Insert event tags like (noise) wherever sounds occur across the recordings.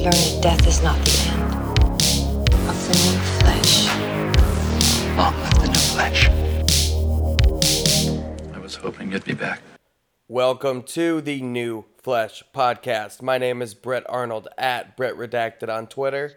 learned that death is not the end of the new flesh. Long live the new flesh. I was hoping you'd be back. Welcome to the New Flesh Podcast. My name is Brett Arnold at Brett Redacted on Twitter.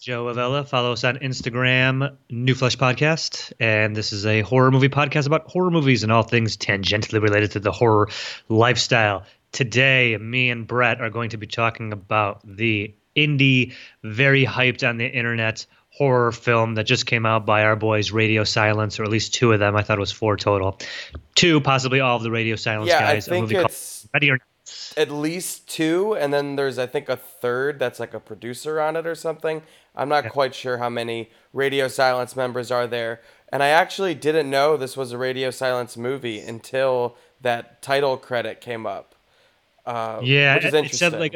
Joe Avella. Follow us on Instagram, New Flesh Podcast. And this is a horror movie podcast about horror movies and all things tangentially related to the horror lifestyle. Today, me and Brett are going to be talking about the indie, very hyped on the internet horror film that just came out by our boys Radio Silence, or at least two of them. I thought it was four total. Two, possibly all of the Radio Silence Yeah, I guys. a think movie it's- called Ready or Not. At least two, and then there's, I think, a third that's like a producer on it or something. I'm not quite sure how many Radio Silence members are there. And I actually didn't know this was a Radio Silence movie until that title credit came up. Uh, Yeah, which is it- said like.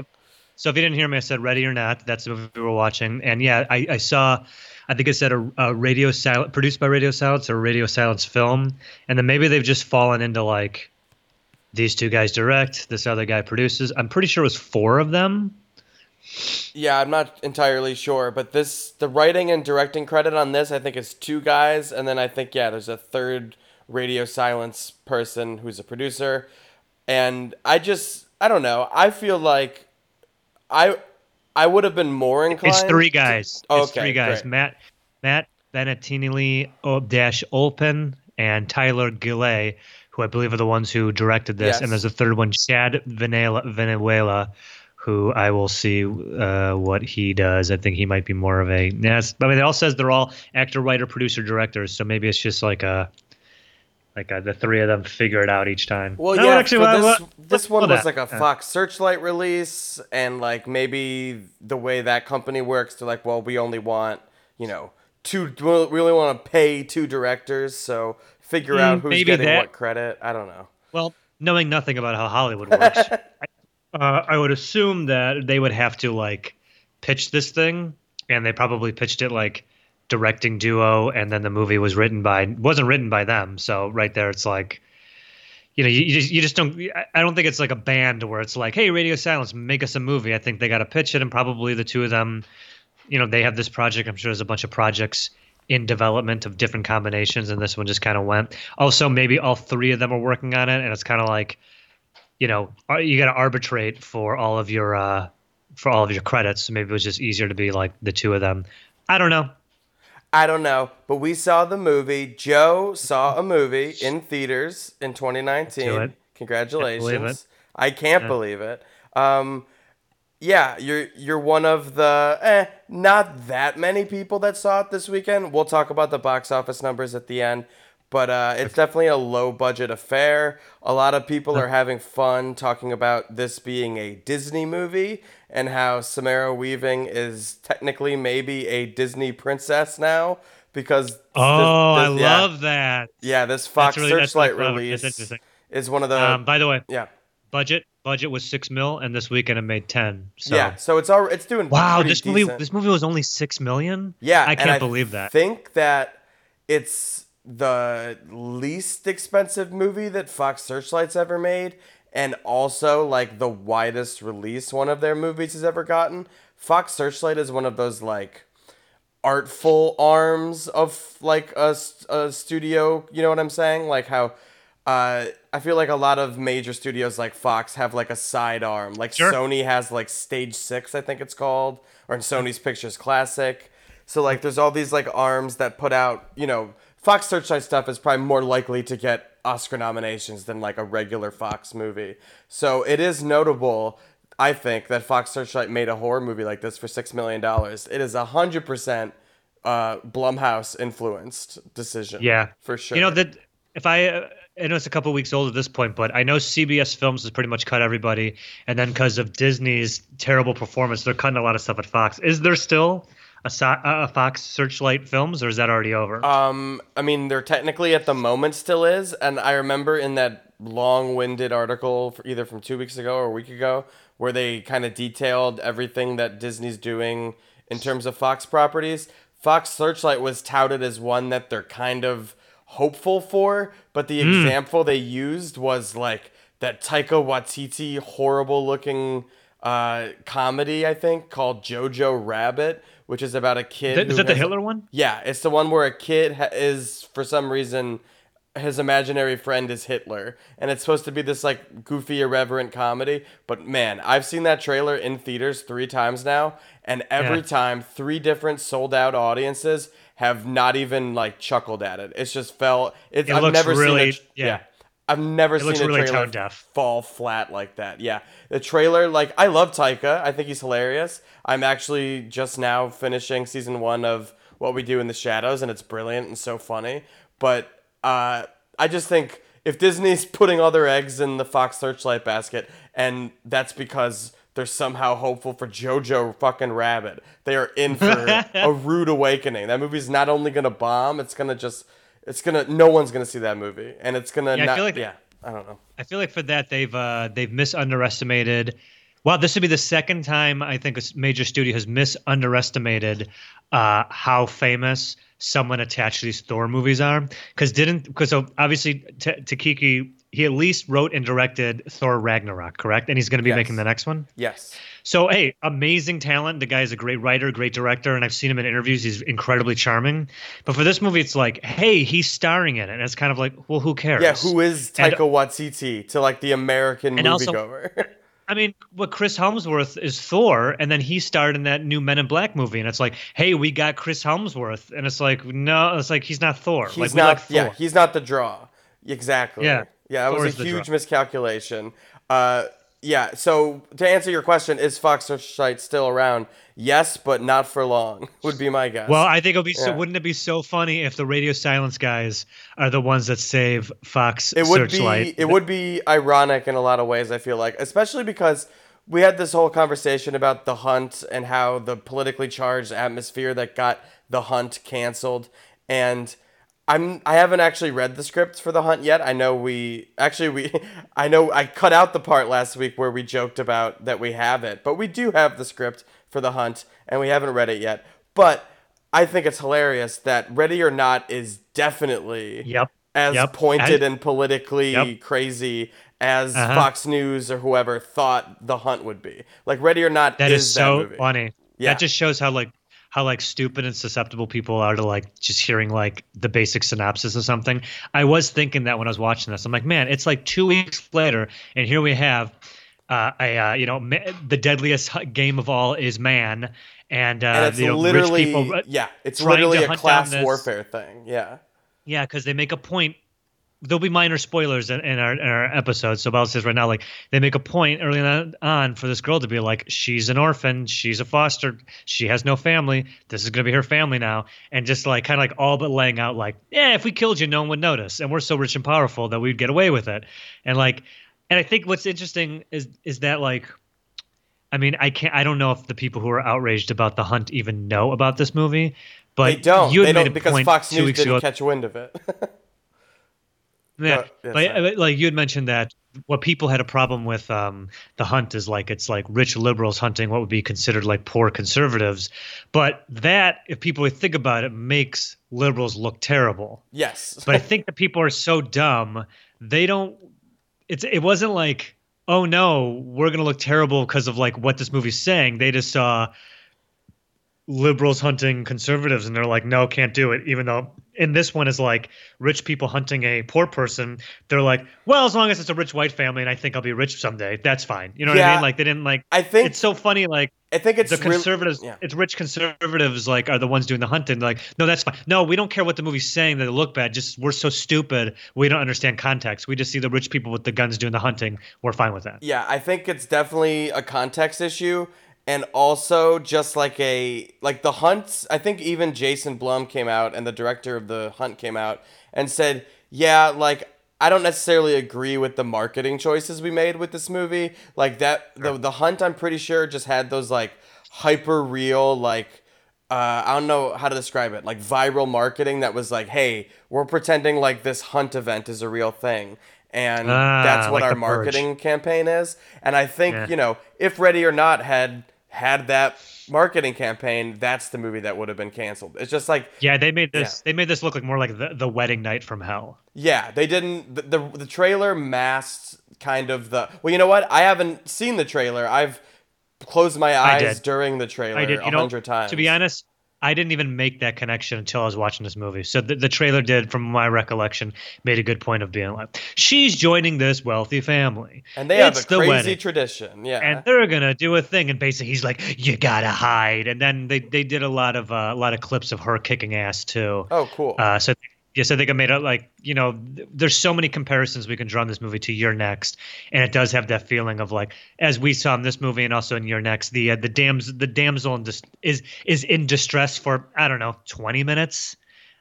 So if you didn't hear me, I said "Ready or Not." That's what we were watching, and yeah, I, I saw. I think it said a, a Radio Silence produced by Radio Silence or Radio Silence film, and then maybe they've just fallen into like these two guys direct, this other guy produces. I'm pretty sure it was four of them. Yeah, I'm not entirely sure, but this the writing and directing credit on this I think is two guys, and then I think yeah, there's a third Radio Silence person who's a producer, and I just I don't know. I feel like I I would have been more inclined. It's three guys. Oh, it's okay, three guys. great. Matt Matt Bettinelli dash Olpin and Tyler Gillett, who I believe are the ones who directed this. Yes. And there's a third one, Chad Villella, Villella who I will see uh, what he does. I think he might be more of a. Yes, I mean, it all says they're all actor, writer, producer, directors. So maybe it's just like a. Like a, the three of them figure it out each time. Well, No, yeah, actually, well, this, well, this one was that. like a Uh, Fox Searchlight release, and like maybe the way that company works, they're like, well, we only want, you know, two. We only want to pay two directors, so figure out Mm, who's getting that- what credit. I don't know. Well, knowing nothing about how Hollywood works, (laughs) I, uh, I would assume that they would have to like pitch this thing, and they probably pitched it like directing duo, and then the movie was written by wasn't written by them. So right there, it's like. You know, you, you just you just don't. I- don't think it's like a band where it's like, "Hey, Radio Silence, make us a movie." I think they got to pitch it, and probably the two of them, you know, they have this project. I'm sure there's a bunch of projects in development of different combinations, and this one just kind of went. Also, maybe all three of them are working on it, and it's kind of like, you know, you got to arbitrate for all of your uh, for all of your credits. So maybe it was just easier to be like the two of them. I don't know. I don't know, but we saw the movie. Joe saw a movie in theaters in 2019. Do it. Congratulations! it. I can't believe it. Um, yeah, you're you're one of the eh, not that many people that saw it this weekend. We'll talk about the box office numbers at the end, but uh, it's definitely a low budget affair. A lot of people are having fun talking about this being a Disney movie and how Samara Weaving is technically maybe a Disney princess now because this- Oh, I yeah, love that. yeah this Fox really- Searchlight release is one of the Um, by the way, yeah budget budget was six mil, and this weekend it made ten. So. yeah so it's all it's doing Wow, this movie this movie was only six million. Yeah, I can't believe that. Think that it's the least expensive movie that Fox Searchlight's ever made, and also like the widest release one of their movies has ever gotten. Fox Searchlight is one of those like artful arms of like a, a studio. You know what I'm saying? Like how. Uh, I feel like a lot of major studios like Fox have like a side arm. Like Sure. Sony has like Stage Six, I think it's called, or in Sony's Pictures Classic. So like, there's all these like arms that put out. You know, Fox Searchlight stuff is probably more likely to get Oscar nominations than like a regular Fox movie. So it is notable, I think, that Fox Searchlight made a horror movie like this for six million dollars. It is a hundred percent uh, Blumhouse influenced decision. Yeah, for sure. You know that if I, uh, I know it's a couple weeks old at this point, but I know CBS Films has pretty much cut everybody, and then because of Disney's terrible performance, they're cutting a lot of stuff at Fox. Is there still a, so- a Fox Searchlight Films, or is that already over? Um, I mean, there technically at the moment still is, and I remember in that long-winded article, either from two weeks ago or a week ago, where they kind of detailed everything that Disney's doing in terms of Fox properties. Fox Searchlight was touted as one that they're kind of hopeful for, but the example they used was like that Taika Waititi horrible looking uh, comedy, I think, called Jojo Rabbit, which is about a kid. Th- is that the Hitler one? Yeah, it's the one where a kid ha- is, for some reason, his imaginary friend is Hitler, and it's supposed to be this like goofy, irreverent comedy. But man, I've seen that trailer in theaters three times now, and every Yeah. time, three different sold out audiences have not even like chuckled at it. It's just felt. It's, It I've looks never really- seen it. yeah. I've never looks seen a really trailer fall flat like that. Yeah, the trailer, like I love Taika. I think he's hilarious. I'm actually just now finishing season one of What We Do in the Shadows, and it's brilliant and so funny. But uh, I just think if Disney's (laughs) putting all their eggs in the Fox Searchlight basket, and that's because they're somehow hopeful for Jojo fucking Rabbit, they are in for (laughs) a rude awakening. That movie's not only gonna bomb, it's gonna just. It's gonna. No one's gonna see that movie, and it's gonna. Yeah, I feel like- yeah. I don't know. I feel like for that they've uh, they've misunderestimated. Well, this would be the second time I think a major studio has misunderestimated uh, how famous someone attached to these Thor movies are. Because didn't because so obviously T- Takiki he at least wrote and directed Thor Ragnarok, correct? And he's going to be Yes. making the next one. Yes. So hey, amazing talent. The guy is a great writer, great director, and I've seen him in interviews. He's incredibly charming. But for this movie, it's like, hey, he's starring in it, and it's kind of like, well, who cares? Yeah, who is And- Taika Waititi to like the American And also- moviegoer? (laughs) I mean, what Chris Hemsworth is Thor, and then he starred in that new Men in Black movie, and it's like, hey, we got Chris Hemsworth, and it's like, no, it's like he's not Thor. he's like, not. like Thor. yeah, he's not the draw. Exactly. Yeah, Yeah, it was a huge draw. miscalculation. Uh, yeah. So to answer your question, is Fox Searchlight still around? Yes, but not for long. (laughs) Would be my guess. Well, I think it'll be so. Wouldn't it be so funny if the Radio Silence guys are the ones that save Fox it would Searchlight? be it would be ironic in a lot of ways i feel like especially because we had this whole conversation about the hunt and how the politically charged atmosphere that got the hunt canceled and i'm i haven't actually read the script for the hunt yet i know we actually we (laughs) i know i cut out the part last week where we joked about that we have it but we do have the script for the hunt and we haven't read it yet but i think it's hilarious that ready or not is definitely Yep. as Yep. pointed And- and politically Yep. crazy as Uh-huh. Fox News or whoever thought the hunt would be. Like Ready or Not That is, that so funny. Yeah. That just shows how like how like stupid and susceptible people are to like just hearing like the basic synopsis of something. I was thinking that when I was watching this. I'm like, man, it's like two weeks later, and here we have uh, a uh, you know ma- the deadliest game of all is man, and, uh, And it's you know, literally rich people. yeah, it's literally a class warfare thing. Yeah. Yeah, because they make a point. There'll be minor spoilers in, in, our, in our episode. So Bella says right now, like they make a point early on, for this girl to be like, she's an orphan, she's a foster, she has no family. This is gonna be her family now, and just like kind of like all but laying out like, yeah, if we killed you, no one would notice, and we're so rich and powerful that we'd get away with it. And like, and I think what's interesting is is that like. I mean, I can't. I don't know if the people who are outraged about the hunt even know about this movie, but They don't. You They don't because Fox News didn't ago. catch wind of it. (laughs) Yeah, like, uh, like you had mentioned that what people had a problem with um, the hunt is like it's like rich liberals hunting what would be considered like poor conservatives, but that if people think about it makes liberals look terrible. yes. But I think that people are so dumb they don't. It's it wasn't like oh no we're gonna look terrible because of like what this movie's saying. They just saw liberals hunting conservatives and they're like no can't do it even though in this one is like rich people hunting a poor person. They're like well as long as it's a rich white family and i think i'll be rich someday that's fine. You know what i mean? Like they didn't like I think it's so funny like I think it's the really- conservatives yeah. it's rich conservatives like are the ones doing the hunting. Like no that's fine. No we don't care what the movie's saying. That it look bad. Just we're so stupid we don't understand context. We just see the rich people with the guns doing the hunting. We're fine with that. Yeah, I think it's definitely a context issue and also just like a like the hunt I think even Jason Blum came out and the director of the hunt came out and said, "Yeah, like I don't necessarily agree with the marketing choices we made with this movie. Like that the the hunt I'm pretty sure just had those like hyper real like uh, I don't know how to describe it, like viral marketing that was like, hey, we're pretending like this hunt event is a real thing. And Ah, that's what like our The Purge. marketing campaign is. And I think, Yeah. you know, if Ready or Not had had that marketing campaign, that's the movie that would have been canceled. It's just like, yeah they made this they made this look like more like the, the wedding night from hell yeah, they didn't. The, the the trailer masked kind of the. Well, you know what? I haven't seen the trailer. I've closed my eyes during the trailer I did. a hundred times. to be honest, I didn't even make that connection until I was watching this movie. So the, the trailer did, from my recollection, made a good point of being like, she's joining this wealthy family. and they it's have a the crazy wedding. tradition. Yeah. and they're gonna do a thing and basically he's like you gotta hide and then they, they did a lot of uh, a lot of clips of her kicking ass too oh, cool. uh, so yes i think i made it like you know th- there's so many comparisons we can draw in this movie to your next and it does have that feeling of like as we saw in this movie and also in your next the uh, the dams the damsel in dis- is is in distress for i don't know 20 minutes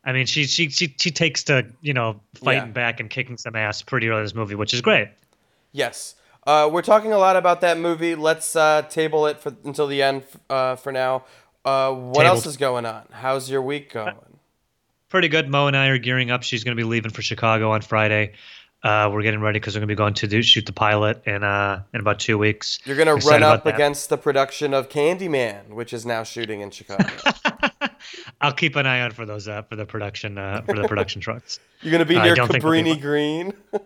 I mean, she she she she takes to you know fighting Yeah. back and kicking some ass pretty early in this movie, which is great. Yes. Uh, we're talking a lot about that movie. Let's uh, table it for until the end uh, for now. Uh, what else is going on? How's your week going? Pretty good. Mo and I are gearing up. She's going to be leaving for Chicago on Friday. Uh, we're getting ready because we're going to be going to do, shoot the pilot in uh, in about two weeks. You're gonna run up against the production of Candyman, which is now shooting in Chicago. (laughs) I'll keep an eye out for those uh, for the production uh, for the production trucks. (laughs) You're gonna be near don't be Cabrini Green. (laughs)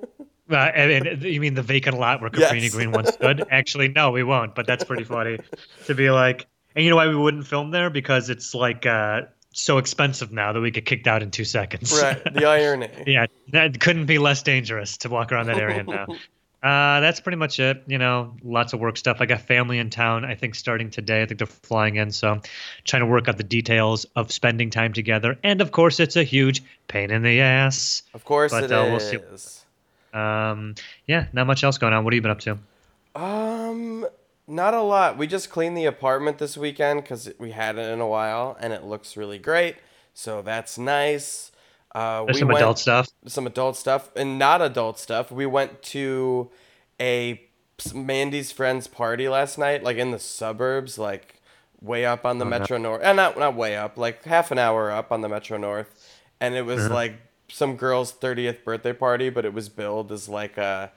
Uh, and, and you mean the vacant lot where Cabrini Yes. Green once stood? Actually, no, we won't. But that's pretty funny to be like. And you know why we wouldn't film there? Because it's like uh, so expensive now that we get kicked out in two seconds. right. The (laughs) irony. yeah, that couldn't be less dangerous to walk around that area now. (laughs) Uh, that's pretty much it. You know, lots of work stuff. I got family in town. I think starting today. I think they're flying in, so trying to work out the details of spending time together. And of course, it's a huge pain in the ass. Of course But, it uh, we'll. Um, yeah, not much else going on. What have you been up to? Um, not a lot. We just cleaned the apartment this weekend because we hadn't in a while, and it looks really great. So that's nice. Uh, There's we some went, adult stuff. some adult stuff, and not adult stuff. We went to a Mandy's friend's party last night, like in the suburbs, like way up on the Oh. Metro North. And not not way up, like half an hour up on the Metro North. And it was Uh-huh. like some girl's 30th birthday party, but it was billed as like a,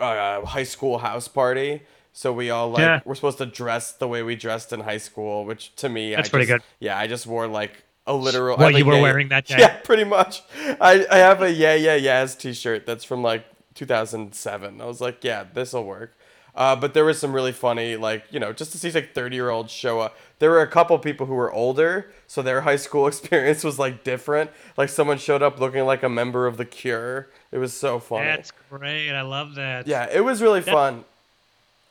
a high school house party. So we all like Yeah. we're supposed to dress the way we dressed in high school, which to me That's I pretty just- good. Yeah, I just wore like a literal. What have you were Yeah- wearing that (laughs) day? Yeah, pretty much. I, I have a Yeah Yeah Yeahs t-shirt that's from like 2007. I was like, yeah, this will work. Uh, but there was some really funny, like, you know, just to see like 30 year olds show up. There were a couple people who were older, so their high school (laughs) experience was like different. Like someone showed up looking like a member of The Cure. It was so funny. That's great. I love that. yeah, it was really That- fun.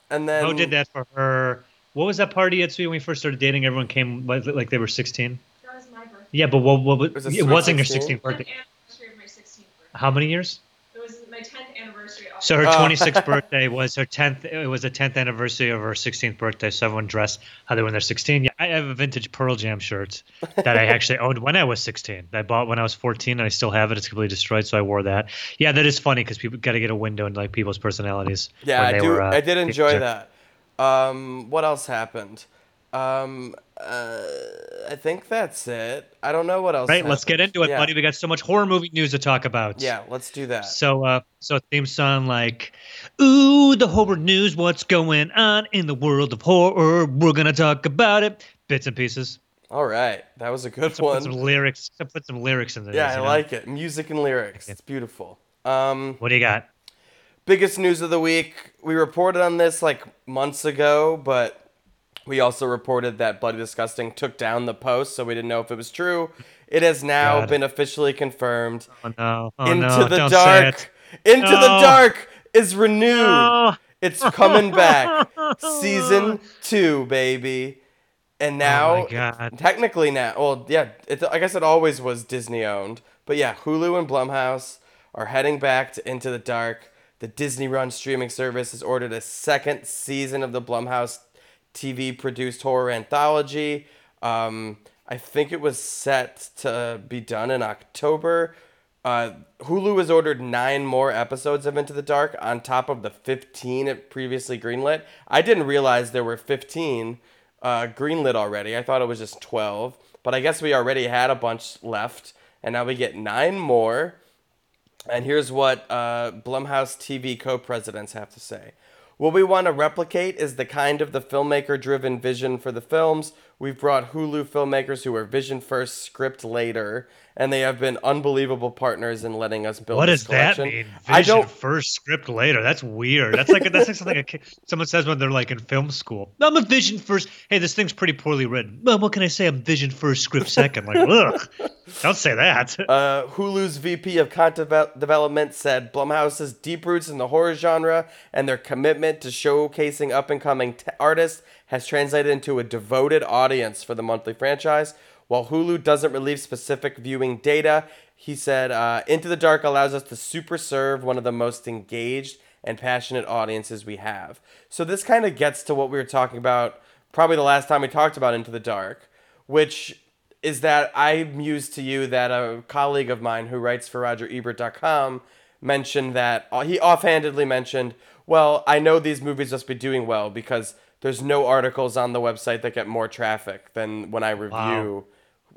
And then Mo did that for her. What was that party at when we first started dating? Everyone came like, like they were 16. That was my birthday. Yeah, but what, what, what Was it it wasn't your 16? 16th birthday. 10th anniversary of my 16th birthday. How many years? It was my 10th anniversary. Of So her Oh. 26th (laughs) birthday was her 10th. It was the 10th anniversary of her 16th birthday. So everyone dressed how they were when they're 16. Yeah, I have a vintage Pearl Jam shirt that I actually owned when I was 16. That I bought when I was 14, and I still have it. It's completely destroyed, so I wore that. Yeah, that is funny because people got to get a window into like people's personalities. Yeah, I do. were, uh, I did enjoy that. Um, what else happened? Um, uh, I think that's it. I don't know what else. Right, let's get into it, yeah. buddy. We got so much horror movie news to talk about. Yeah, let's do that. So, uh, so theme song like, "Ooh, the horror news. What's going on in the world of horror? We're gonna talk about it, bits and pieces. All right, that was a good So put one. some lyrics. so Put some lyrics in there. Yeah, I know? like it. Music and lyrics. It's beautiful. Um, What do you got? biggest news of the week. We reported on this like months ago, but we also reported that Bloody Disgusting took down the post, so we didn't know if it was true. It has now God. been officially confirmed. Oh no! Oh Into no! the Don't Dark. Into the Dark is renewed. No. It's coming back. (laughs) Season two, baby. And now, Oh technically now, well, yeah, it, I guess it always was Disney owned. But yeah, Hulu and Blumhouse are heading back to Into the Dark. The Disney run streaming service has ordered a second season of the Blumhouse TV produced horror anthology. Um, I think it was set to be done in October. Uh, Hulu has ordered nine more episodes of Into the Dark on top of the 15 it previously greenlit. I didn't realize there were 15 uh, greenlit already. I thought it was just 12. But I guess we already had a bunch left. And now we get nine more. And here's what uh, Blumhouse TV co presidents have to say. What we want to replicate is the kind of the filmmaker driven vision for the films We've brought Hulu filmmakers who are vision first, script later, and they have been unbelievable partners in letting us build. What does that mean? Vision I don't. first, script later. That's weird. That's like that's like something a kid, someone says when they're like in film school. I'm a vision first. Hey, this thing's pretty poorly written. Well, what can I say? I'm vision first, script second. Like, (laughs) ugh. Don't say that. Uh, Hulu's VP of content development said Blumhouse's deep roots in the horror genre and their commitment to showcasing up and coming t- artists has translated into a devoted audience for the monthly franchise. While Hulu doesn't release specific viewing data, he said uh, Into the Dark allows us to super serve one of the most engaged and passionate audiences we have. So this kind of gets to what we were talking about probably the last time we talked about Into the Dark, which is that I mused to you that a colleague of mine who writes for RogerEbert.com mentioned that uh, he offhandedly mentioned, well, I know these movies must be doing well because there's no articles on the website that get more traffic than when I review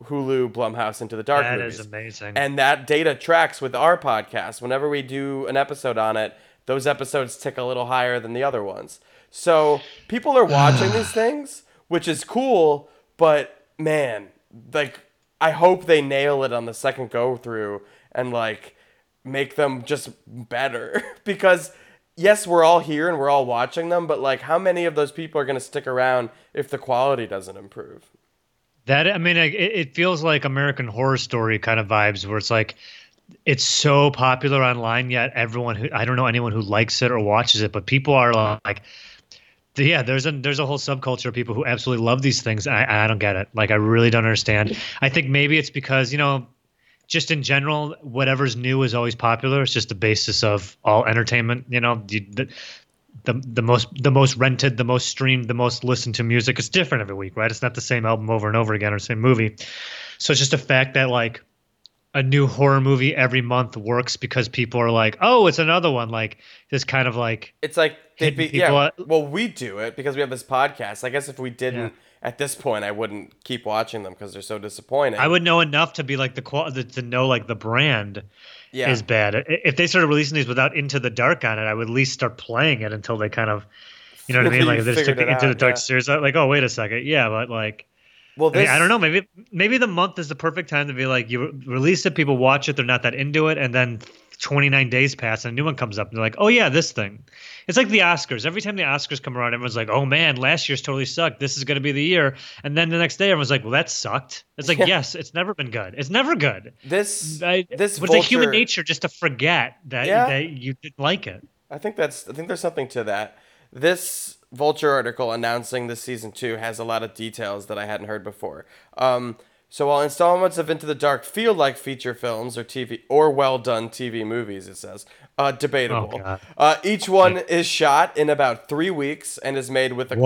Hulu, Blumhouse, Into the Dark That movies. is amazing. And that data tracks with our podcast. Whenever we do an episode on it, those episodes tick a little higher than the other ones. So people are watching (sighs) these things, which is cool, but man, like I hope they nail it on the second go through and like make them just better (laughs) because yes, we're all here and we're all watching them, but like how many of those people are going to stick around if the quality doesn't improve? That I mean, it, it feels like American Horror Story kind of vibes, where it's like it's so popular online, yet everyone who I don't know anyone who likes it or watches it, but people are like, yeah, there's a there's a whole subculture of people who absolutely love these things. I I don't get it. Like I really don't understand. I think maybe it's because you know, just in general, whatever's new is always popular. It's just the basis of all entertainment. You know, you, the, the the most the most rented, the most streamed, the most listened to music. It's different every week, right? It's not the same album over and over again or same movie. So it's just a fact that like a new horror movie every month works because people are like, oh, it's another one. Like this kind of like It's like they'd be yeah. Well, we do it because we have this podcast. I guess if we didn't Yeah. At this point, I wouldn't keep watching them because they're so disappointing. I would know enough to be like the qual to know like the brand yeah. is bad. If they started releasing these without Into the Dark on it, I would at least start playing it until they kind of, you know what I (laughs) mean? Like if they just took the Into the Dark yeah. series, I'm like, oh wait a second, yeah, but like. well, I, mean, I don't know. Maybe maybe the month is the perfect time to be like you release it, people watch it, they're not that into it, and then 29 days pass and a new one comes up, and they're like, oh yeah, this thing. It's like the Oscars. Every time the Oscars come around, everyone's like, oh man, last year's totally sucked. This is going to be the year. And then the next day, everyone's like, well, that sucked. It's like, yes, it's never been good. It's never good. This I, this it's like human nature just to forget that Yeah. that you didn't like it. I think that's I think there's something to that. This Vulture article announcing this season two has a lot of details that I hadn't heard before. Um, so while installments of Into the Dark feel like feature films or TV or well done TV movies, it says uh, debatable. Oh, uh, each one is shot in about three weeks and is made with a Whoa.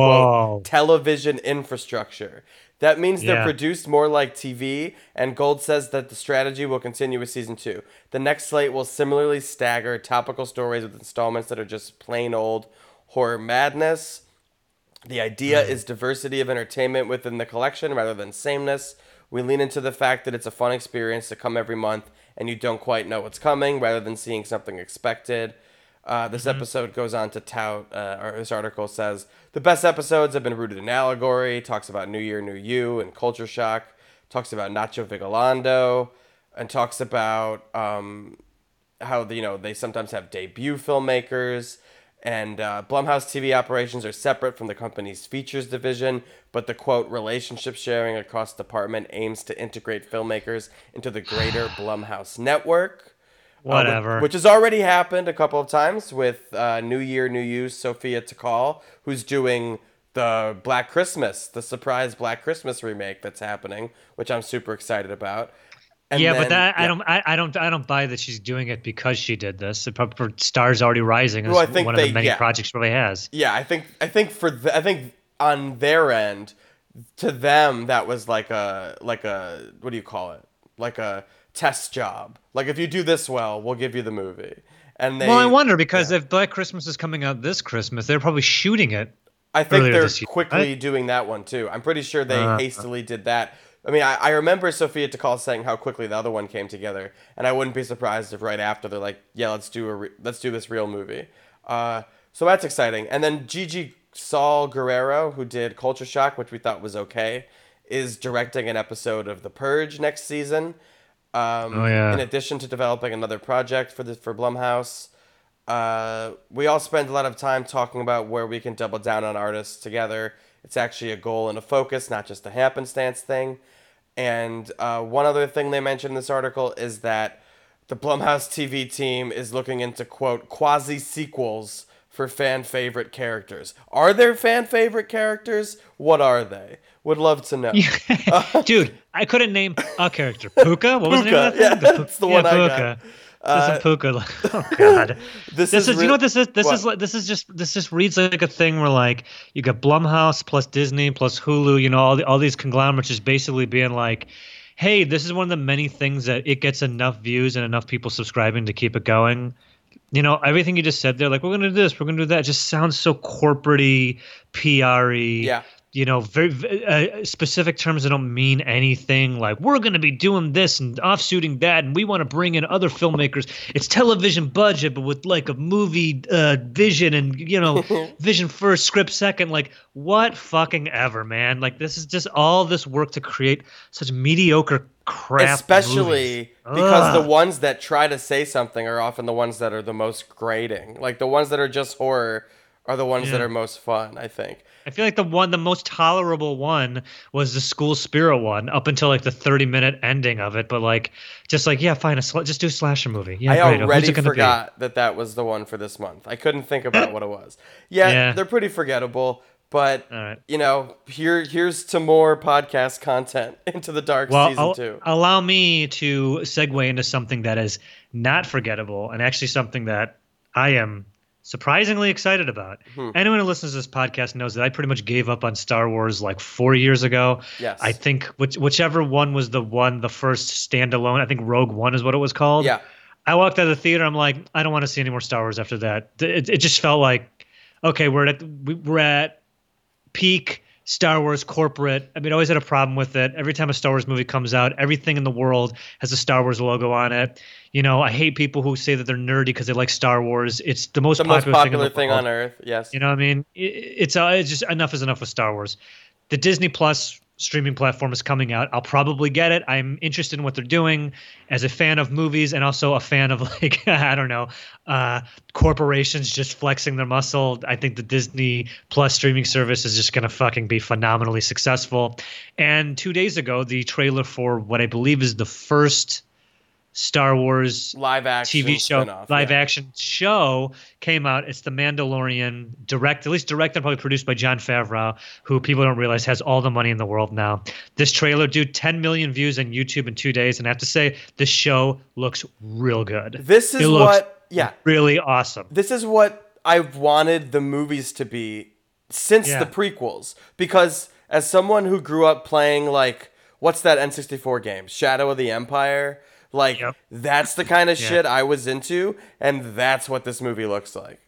quote television infrastructure. That means they're produced more like TV, and Gold says that the strategy will continue with season two. The next slate will similarly stagger topical stories with installments that are just plain old horror madness. The idea is diversity of entertainment within the collection rather than sameness. We lean into the fact that it's a fun experience to come every month and you don't quite know what's coming rather than seeing something expected. Uh, this episode goes on to tout, uh, or this article says, the best episodes have been rooted in allegory, talks about New Year, New You and culture shock, talks about Nacho Vigalondo, and talks about um, how you know they sometimes have debut filmmakers and uh, Blumhouse TV operations are separate from the company's features division, but the quote relationship sharing across department aims to integrate filmmakers into the greater (sighs) Blumhouse network. uh, Whatever. which has already happened a couple of times with uh, New Year, New You, Sophia Takal, who's doing the Black Christmas, the surprise Black Christmas remake that's happening, which I'm super excited about. And yeah, then- but that I don't I, I don't I don't buy that she's doing it because she did this. The Stars already rising is Well, I think one they- of the many yeah. projects really has. Yeah, I think I think for the, I think on their end, to them that was like a like a what do you call it? Like a test job. Like if you do this well, we'll give you the movie. And they well, I wonder because if Black Christmas is coming out this Christmas, they're probably shooting it. I think they're this year, quickly doing that one too. I'm pretty sure they Uh. hastily did that. I mean, I, I remember Sophia Takal saying how quickly the other one came together, and I wouldn't be surprised if right after they're like, "Yeah, let's do a re- let's do this real movie." Uh, so that's exciting. And then Gigi Saul Guerrero, who did Culture Shock, which we thought was okay, is directing an episode of The Purge next season. Um, Oh, yeah. In addition to developing another project for the for Blumhouse, uh, we all spend a lot of time talking about where we can double down on artists together. It's actually a goal and a focus, not just a happenstance thing. And uh, one other thing they mentioned in this article is that the Blumhouse TV team is looking into quote quasi sequels for fan favorite characters. Are there fan favorite characters? What are they? Would love to know. (laughs) Dude, I couldn't name a character. Puka? What was the name of that thing? yeah, Pu- that's the one I got. Uh, Puka. Listen, (laughs) Puka. Oh God. This, This is, you re- know what this is? This what? is like this is just this just reads like a thing where like you got Blumhouse plus Disney plus Hulu, you know, all the, all these conglomerates just basically being like, hey, this is one of the many things that it gets enough views and enough people subscribing to keep it going. You know, everything you just said there, like we're gonna do this, we're gonna do that, just sounds so corporate-y, PR-y. Yeah. You know, very uh, specific terms that don't mean anything. Like we're going to be doing this and offshooting that, and we want to bring in other filmmakers. It's television budget, but with like a movie uh, vision and you know, (laughs) vision first, script second. Like what fucking ever, man. Like this is just all this work to create such mediocre crap. especially movies. because the ones that try to say something are often the ones that are the most grating. Like the ones that are just horror are the ones that are most fun. I think. I feel like the one, the most tolerable one was the school spirit one, up until like the thirty-minute ending of it. But like, just like, yeah, fine, a sl- just do a slasher movie. Yeah, I great. Already forgot that that was the one for this month. I couldn't think about what it was. Yeah, (laughs) Yeah. they're pretty forgettable, but right. you know, here here's to more podcast content (laughs) into the dark? Well, season al- two. allow me to segue into something that is not forgettable and actually something that I am surprisingly excited about. Hmm. Anyone who listens to this podcast knows that I pretty much gave up on Star Wars like four years ago. Yes. I think which, whichever one was the one, the first standalone. I think Rogue One is what it was called. Yeah. I walked out of the theater. I'm like, I don't want to see any more Star Wars after that. It, it just felt like, okay, we're at we- we're at peak Star Wars corporate. I mean, I always had a problem with it. Every time a Star Wars movie comes out, everything in the world has a Star Wars logo on it. You know, I hate people who say that they're nerdy because they like Star Wars. It's the most The most popular, popular thing, thing, in the world. on earth. Yes. You know what I mean? It, it's uh, it's just enough is enough with Star Wars. The Disney Plus streaming platform is coming out. I'll probably get it. I'm interested in what they're doing as a fan of movies and also a fan of (laughs) like I don't know, uh, corporations just flexing their muscle. I think the Disney Plus streaming service is just going to fucking be phenomenally successful. And 2 days ago, the trailer for what I believe is the first Star Wars live action TV show, live yeah. action show came out. It's The Mandalorian, direct, at least directed, probably produced by Jon Favreau, who people don't realize has all the money in the world now. This trailer, dude, 10 million views on YouTube in two days, and I have to say, this show looks real good. This is what yeah. really awesome. This is what I've wanted the movies to be since Yeah. the prequels. Because as someone who grew up playing like what's that N64 game? Shadow of the Empire? Like Yep. that's the kind of Yeah. shit I was into and that's what this movie looks like.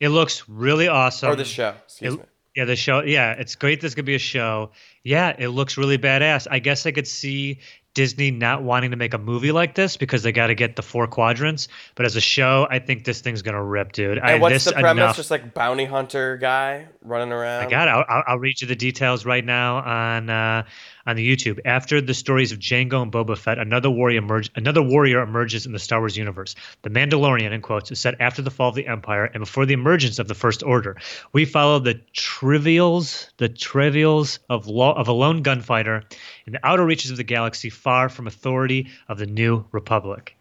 It looks really awesome. Or the show, excuse It- me. Yeah, the show. Yeah, it's great. This could be a show. Yeah, it looks really badass. I guess I could see Disney not wanting to make a movie like this because they got to get the four quadrants. But as a show, I think this thing's gonna rip, dude. I, And what's this the premise? enough. Just like bounty hunter guy running around. I got it. I'll, I'll- read you the details right now on uh, on the YouTube. After the stories of Jango and Boba Fett, another warrior emerge, another warrior emerges in the Star Wars universe. The Mandalorian, in quotes, is set after the fall of the Empire and before the emergence of the First Order. We follow the trivials, the trivials of lo- of a lone gunfighter in the outer reaches of the galaxy, far from authority of the New Republic.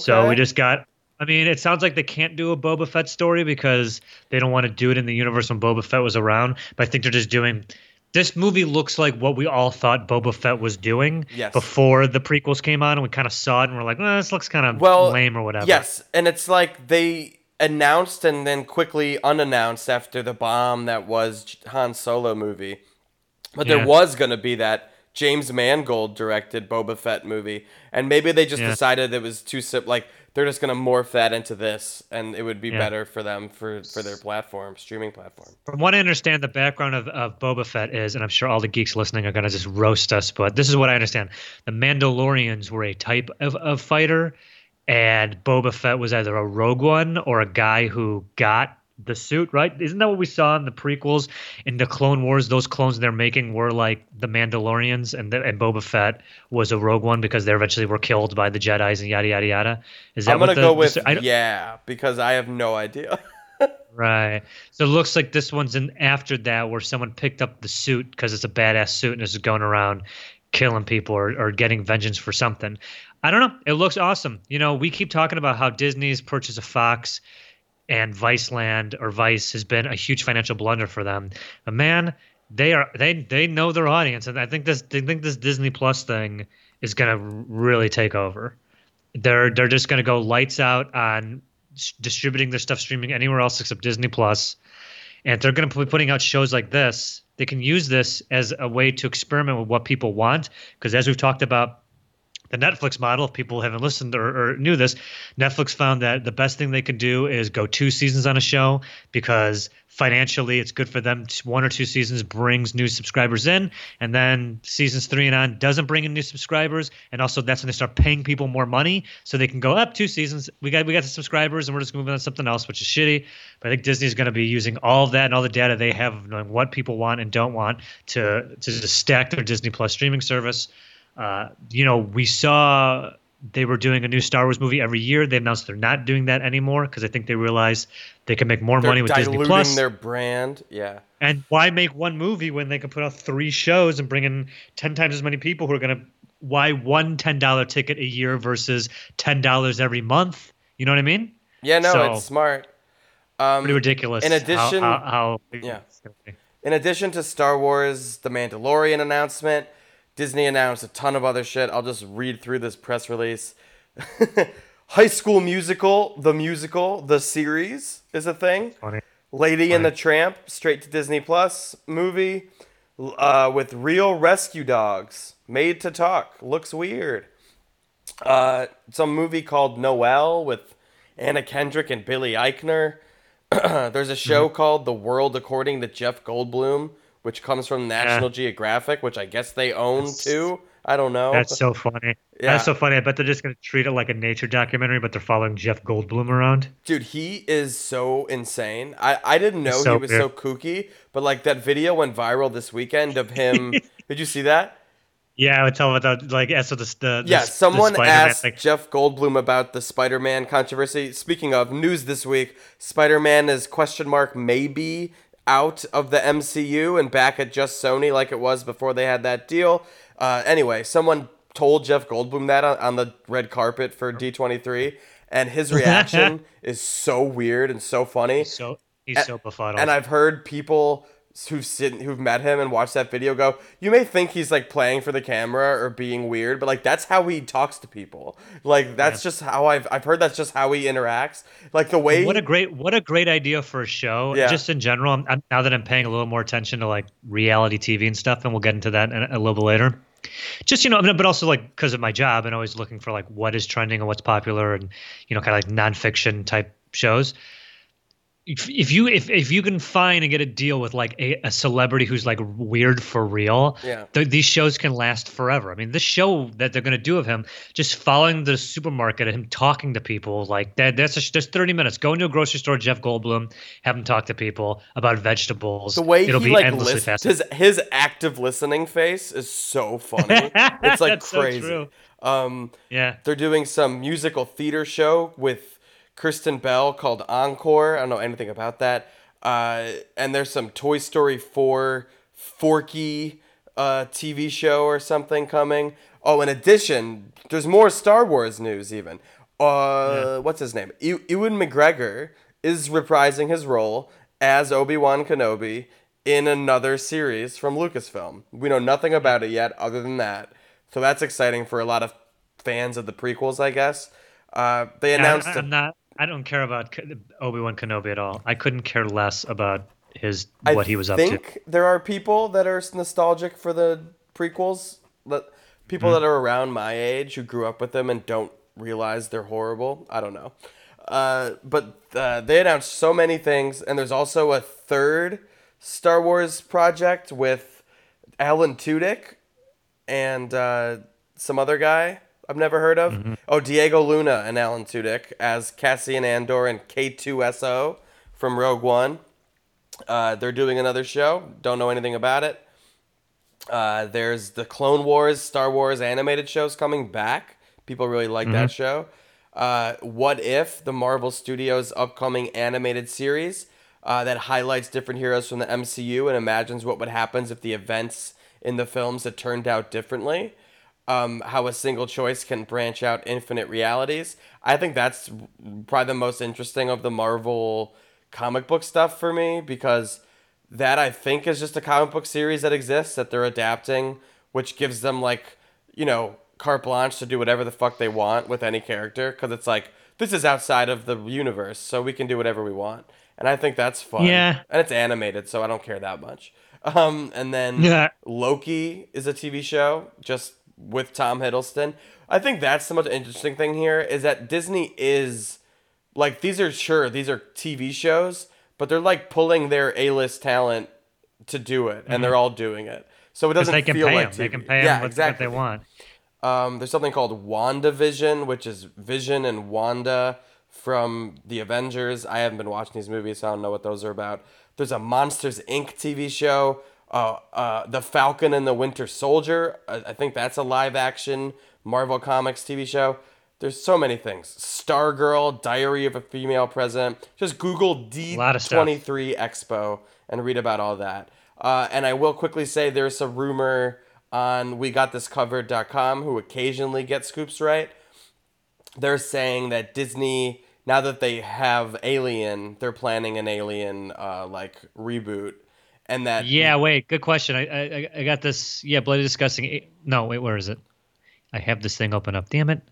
So we just got. I mean, it sounds like they can't do a Boba Fett story because they don't want to do it in the universe when Boba Fett was around. But I think they're just doing. This movie looks like what we all thought Boba Fett was doing Yes. before the prequels came on, and we kind of saw it, and we're like, "Eh, "This looks kind of well, lame or whatever." Yes, and it's like they announced and then quickly unannounced after the bomb that was Han Solo movie. But Yeah. there was going to be that James Mangold directed Boba Fett movie, and maybe they just Yeah. decided it was too sim- like they're just going to morph that into this, and it would be Yeah. better for them for for their platform, streaming platform. From what I understand, the background of, of Boba Fett is, and I'm sure all the geeks listening are going to just roast us, but this is what I understand. The Mandalorians were a type of, of fighter, and Boba Fett was either a rogue one or a guy who got the suit, right? Isn't that what we saw in the prequels in the Clone Wars? Those clones they're making were like the Mandalorians, and the, and Boba Fett was a Rogue One because they eventually were killed by the Jedi's and yada yada yada. Is that I'm gonna the, go with su- yeah because I have no idea. (laughs) Right. So it looks like this one's in after that where someone picked up the suit because it's a badass suit and is going around killing people or, or getting vengeance for something. I don't know. It looks awesome. You know, we keep talking about how Disney's purchase of Fox and Viceland or Vice has been a huge financial blunder for them. But man, they are they they know their audience, and I think this they think this Disney Plus thing is gonna really take over. They're they're just gonna go lights out on s- distributing their stuff streaming anywhere else except Disney Plus, and they're gonna be putting out shows like this. They can use this as a way to experiment with what people want, because as we've talked about the Netflix model, if people haven't listened or, or knew this, Netflix found that the best thing they could do is go two seasons on a show because financially it's good for them. One or two seasons brings new subscribers in, and then seasons three and on doesn't bring in new subscribers, and also that's when they start paying people more money, so they can go up two seasons. We got we got the subscribers, and we're just moving on to something else, which is shitty. But I think Disney's going to be using all of that and all the data they have of knowing what people want and don't want to to just stack their Disney Plus streaming service. Uh, you know, we saw they were doing a new Star Wars movie every year. They announced they're not doing that anymore because I think they realized they can make more They're money with Disney Plus. their brand. Yeah. And why make one movie when they can put out three shows and bring in 10 times as many people who are going to. Why one $10 ticket a year versus $10 every month? You know what I mean? Yeah, no, So- it's smart. Um, Pretty ridiculous. in how- addition- how, how, Yeah. In addition to Star Wars, The Mandalorian announcement, Disney announced a ton of other shit. I'll just read through this press release. (laughs) High School Musical, the musical, the series is a thing. Funny. Lady and the Tramp, straight to Disney Plus movie uh, with real rescue dogs, made to talk. Looks weird. Uh, some movie called Noel with Anna Kendrick and Billy Eichner. (clears throat) There's a show called The World According to Jeff Goldblum, which comes from National Geographic, which I guess they own too. I don't know. That's so funny. Yeah. That's so funny. I bet they're just going to treat it like a nature documentary, but they're following Jeff Goldblum around. Dude, he is so insane. I, I didn't know so he was weird. so kooky, but like that video went viral this weekend of him. (laughs) did you see that? Yeah, I would tell about. Like, yeah, so the, the Yeah, the, someone the asked like, Jeff Goldblum about the Spider-Man controversy. Speaking of news this week, Spider-Man is question mark maybe out of the MCU and back at just Sony like it was before they had that deal. Uh, anyway, someone told Jeff Goldblum that on, on the red carpet for D23, and his (laughs) reaction is so weird and so funny. so he's so befuddled. And I've heard people who've sit, who've met him and watched that video go, "You may think he's like playing for the camera or being weird, but like that's how he talks to people. Like that's just how I've I've heard that's just how he interacts. Like the way what a great what a great idea for a show Yeah. just in general I'm, I'm- now that i'm paying a little more attention to like reality tv and stuff and we'll get into that in, a little bit later just you know but also like because of my job and always looking for like what is trending and what's popular and you know kind of like nonfiction type shows if, if you if, if you can find and get a deal with like a, a celebrity who's like weird for real Yeah. th- these shows can last forever i mean this show that they're going to do of him just following the supermarket and him talking to people like that that's a, just 30 minutes go into a grocery store jeff goldblum have him talk to people about vegetables the way it'll he be like endlessly listens, his his active listening face is so funny. (laughs) it's like so crazy. true. Um, yeah They're doing some musical theater show with Kristen Bell called Encore. I don't know anything about that. Uh, and there's some Toy Story 4 Forky uh, TV show or something coming. Oh, in addition, there's more Star Wars news even. Uh, What's his name? E- Ewan McGregor is reprising his role as Obi-Wan Kenobi in another series from Lucasfilm. We know nothing about it yet other than that. So that's exciting for a lot of fans of the prequels, I guess. Uh, they announced. am not i don't care about obi-wan kenobi at all i couldn't care less about his I what he was up to I think there are people that are nostalgic for the prequels. That people Hmm. that are around my age who grew up with them and don't realize they're horrible. I don't know. Uh, but uh, they announced so many things, and there's also a third Star Wars project with Alan Tudyk and uh, some other guy I've never heard of. Oh, Diego Luna and Alan Tudyk as Cassian Andor and K2SO from Rogue One. Uh, they're doing another show. Don't know anything about it. Uh, there's the Clone Wars, Star Wars animated shows coming back. People really like that show. Uh, what if the Marvel Studios upcoming animated series uh, that highlights different heroes from the MCU and imagines what would happen if the events in the films had turned out differently? Um, how a single choice can branch out infinite realities. I think that's probably the most interesting of the Marvel comic book stuff for me because that I think is just a comic book series that exists that they're adapting, which gives them like, you know, carte blanche to do whatever the fuck they want with any character because it's like this is outside of the universe, so we can do whatever we want, and I think that's fun. Yeah. and it's animated, so I don't care that much. Um, and then (laughs) Yeah. Loki is a TV show just with Tom Hiddleston. I think that's the most interesting thing here is that Disney is like these are sure these are TV shows, but they're like pulling their A-list talent to do it, and they're all doing it. So it doesn't they can feel pay like them. They can pay them yeah, what, exactly. what they want. Um, there's something called WandaVision, which is Vision and Wanda from the Avengers. I haven't been watching these movies, so I don't know what those are about. There's a Monsters Inc. TV show. Uh, uh, the Falcon and the Winter Soldier. I, I think that's a live action Marvel Comics TV show. There's so many things. Stargirl, Diary of a Female President. Just Google Lot of stuff. D23 Expo and read about all that. Uh, and I will quickly say there's a rumor on WeGotThisCovered.com who occasionally get scoops right. They're saying that Disney, now that they have Alien, they're planning an Alien uh, like reboot, and that Yeah, wait, good question. I I, I got this. Yeah, bloody disgusting. No, wait, where is it? I have this thing open up. Damn it.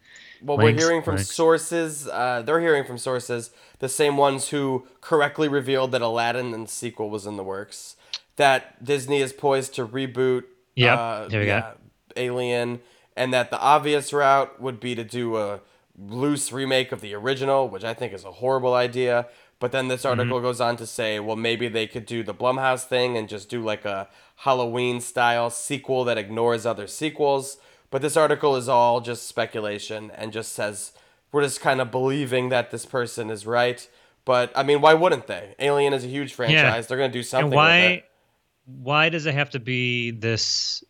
Well, Links, we're hearing from links. sources. Uh, they're hearing from sources, the same ones who correctly revealed that Aladdin and sequel was in the works. That Disney is poised to reboot. Yep, uh, here we go. yeah, Alien, and that the obvious route would be to do a loose remake of the original, which I think is a horrible idea. But then this Mm-hmm. article goes on to say, well, maybe they could do the Blumhouse thing and just do like a Halloween style sequel that ignores other sequels. But this article is all just speculation and just says we're just kind of believing that this person is right. But I mean, why wouldn't they? Alien is a huge franchise. They're gonna do something. and with why why does it have to be this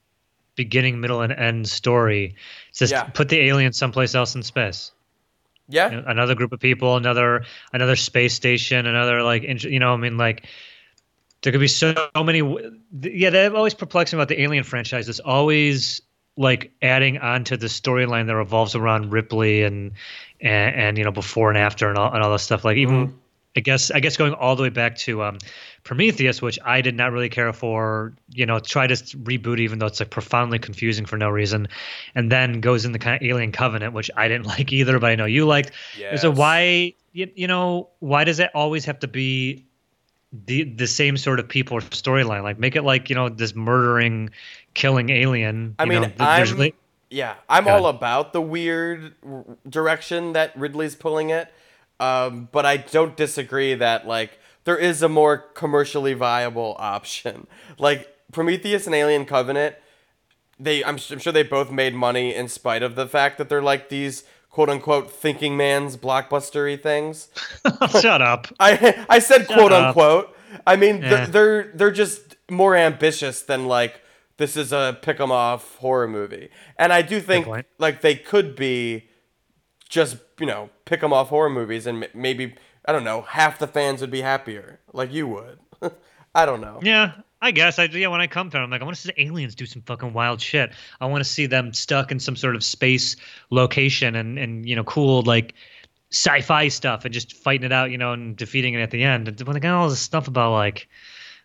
beginning, middle, and end story? Just Yeah. put the alien someplace else in space. Yeah, Another group of people, another another space station, another like you know, I mean, like there could be so many. Yeah, that always perplexing about the Alien franchise. It's always like adding on to the storyline that revolves around Ripley and and, and you know before and after and all and all this stuff. Like even mm-hmm. I guess I guess going all the way back to um, Prometheus, which I did not really care for. You know, try to reboot even though it's like profoundly confusing for no reason, and then goes in the kind of Alien Covenant, which I didn't (laughs) like either, but I know you liked. So why you, you know why does it always have to be the the same sort of people or storyline? Like make it like you know this murdering, killing alien. I you mean, know, I'm yeah, I'm all about the weird direction that Ridley's pulling it, um, but I don't disagree that like there is a more commercially viable (laughs) option. Like Prometheus and Alien Covenant, they I'm, I'm sure they both made money in spite of the fact that they're like these quote unquote thinking man's blockbustery things. (laughs) shut up. I I said quote up. unquote. I mean Yeah. they're they're just more ambitious than like this is a pick 'em off horror movie. And I do think like they could be just, you know, pick them off horror movies and maybe I don't know, half the fans would be happier like you would. (laughs) I don't know. Yeah, I guess I yeah. When I come to it, I'm like, I want to see aliens do some fucking wild shit. I want to see them stuck in some sort of space location and and you know cool like sci-fi stuff and just fighting it out, you know, and defeating it at the end. And when they all this stuff about like.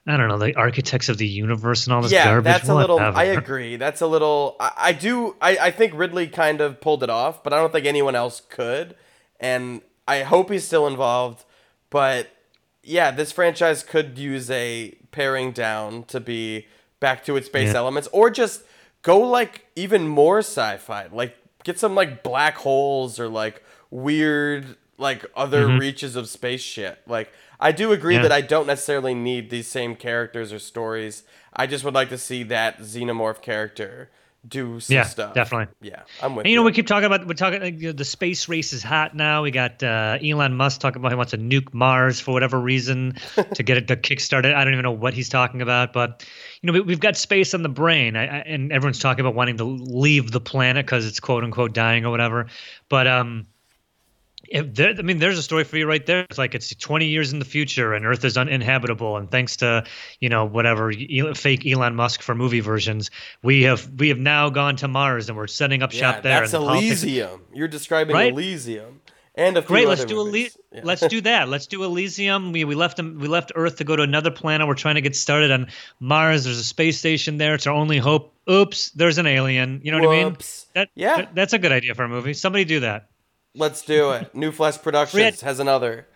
I don't know the architects of the universe and all this yeah, garbage. that's a little. I agree. That's a little. I, I do. I, I think Ridley kind of pulled it off, but I don't think anyone else could. And I hope he's still involved. But yeah, this franchise could use a paring down to be back to its base Yeah. elements, or just go like even more sci-fi. Like get some like black holes or like weird like other mm-hmm. reaches of space shit. Like I do agree. Yeah. that I don't necessarily need these same characters or stories. I just would like to see that xenomorph character do some Yeah, stuff. definitely. Yeah, I'm with And, you. you know, we keep talking about we're talking like, you know, the space race is hot now. We got uh, Elon Musk talking about he wants to nuke Mars for whatever reason (laughs) to get it to kickstart it. I don't even know what he's talking about, but you know, we, we've got space on the brain, I, I, and everyone's talking about wanting to leave the planet because it's quote unquote dying or whatever. But um, there, I mean, there's a story for you right there. It's like it's 20 years in the future and Earth is uninhabitable, and thanks to you know whatever fake Elon Musk for movie versions, we have we have now gone to Mars and we're setting up yeah, shop there. that's and the politics- Elysium. You're describing Right? Elysium, and a Great, let's do. Ely- Yeah. let's do that. Let's do Elysium. We we left them we left Earth to go to another planet. We're trying to get started on Mars. There's a space station there. It's our only hope. Oops, there's an alien. You know what I mean? Whoops. That, Yeah. that- that's a good idea for a movie. Somebody do that. Let's do it. New Flesh Productions has another.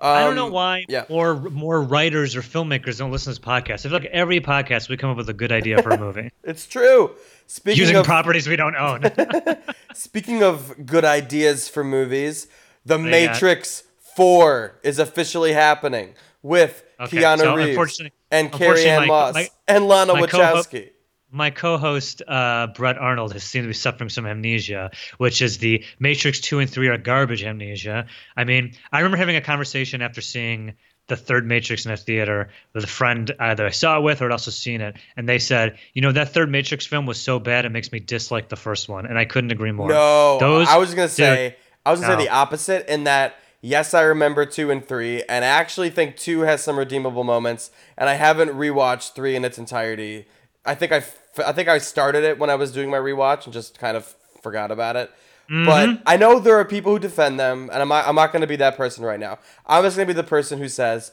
I don't know Um, why yeah. more more writers or filmmakers don't listen to this podcast. I feel like every podcast we come up with a good idea for a movie (laughs) It's true. Speaking using of properties we don't own. (laughs) (laughs) speaking of good ideas for movies, The got? Matrix Four is officially happening with Okay, Keanu so Reeves and Carrie Ann Moss my- and Lana Wachowski. My co-host uh, Brett Arnold has seemed to be suffering some amnesia, which is the Matrix two and three are garbage amnesia. I mean, I remember having a conversation after seeing the third Matrix in a theater with a friend either I saw it with or had also seen it, and they said, you know, that third Matrix film was so bad it makes me dislike the first one, and I couldn't agree more. No, Those- I was gonna say dude, I was gonna say the opposite in that yes, I remember two and three, and I actually think two has some redeemable moments, and I haven't rewatched three in its entirety. I think I, I think I started it when I was doing my rewatch and just kind of forgot about it. Mm-hmm. But I know there are people who defend them, and I'm not, I'm not going to be that person right now. I'm just going to be the person who says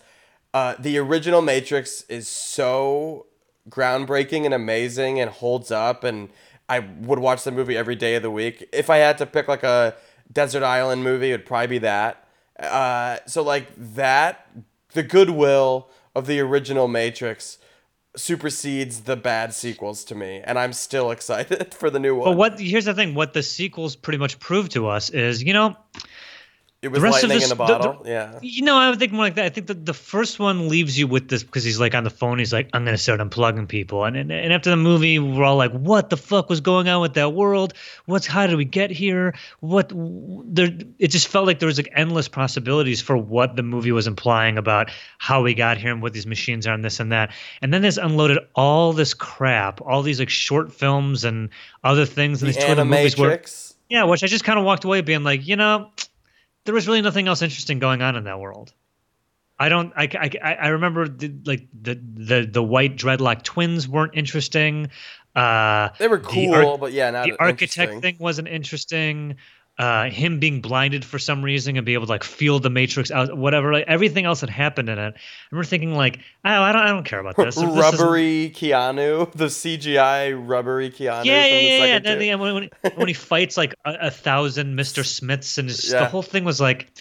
uh, the original Matrix is so groundbreaking and amazing and holds up, and I would watch the movie every day of the week. If I had to pick like a desert island movie, it would probably be that. Uh, so like that, the goodwill of the original Matrix supersedes the bad sequels to me, and I'm still (laughs) excited for the new one. But what? Here's the thing: what the sequels pretty much prove to us is, you know, it was rest of this- in a the- the- yeah. You know, I would think more like that. I think that the first one leaves you with this because he's like on the phone. He's like, "I'm gonna start unplugging people," and, and and after the movie, we're all like, "What the fuck was going on with that world? What's how did we get here? What?" There, it just felt like there was like endless possibilities for what the movie was implying about how we got here and what these machines are and this and that. And then this unloaded all this crap, all these like short films and other things, and The these other movies where yeah, which I just kind of walked away being like, you know, there was really nothing else interesting going on in that world. I don't. I, I, I remember the, like the, the the white dreadlock twins weren't interesting. Uh, They were the cool, but yeah, not the architect thing wasn't interesting. Uh, him being blinded for some reason and be able to like feel the matrix out, whatever. Like everything else that happened in it, I remember thinking like, oh, I don't, I don't care about this. If this isn't- (laughs) rubbery Keanu, the CGI rubbery Keanu. yeah, from yeah, yeah, yeah. second Then when, when, when he (laughs) fights like a, a thousand Mr. Smiths and just, Yeah. the whole thing was like,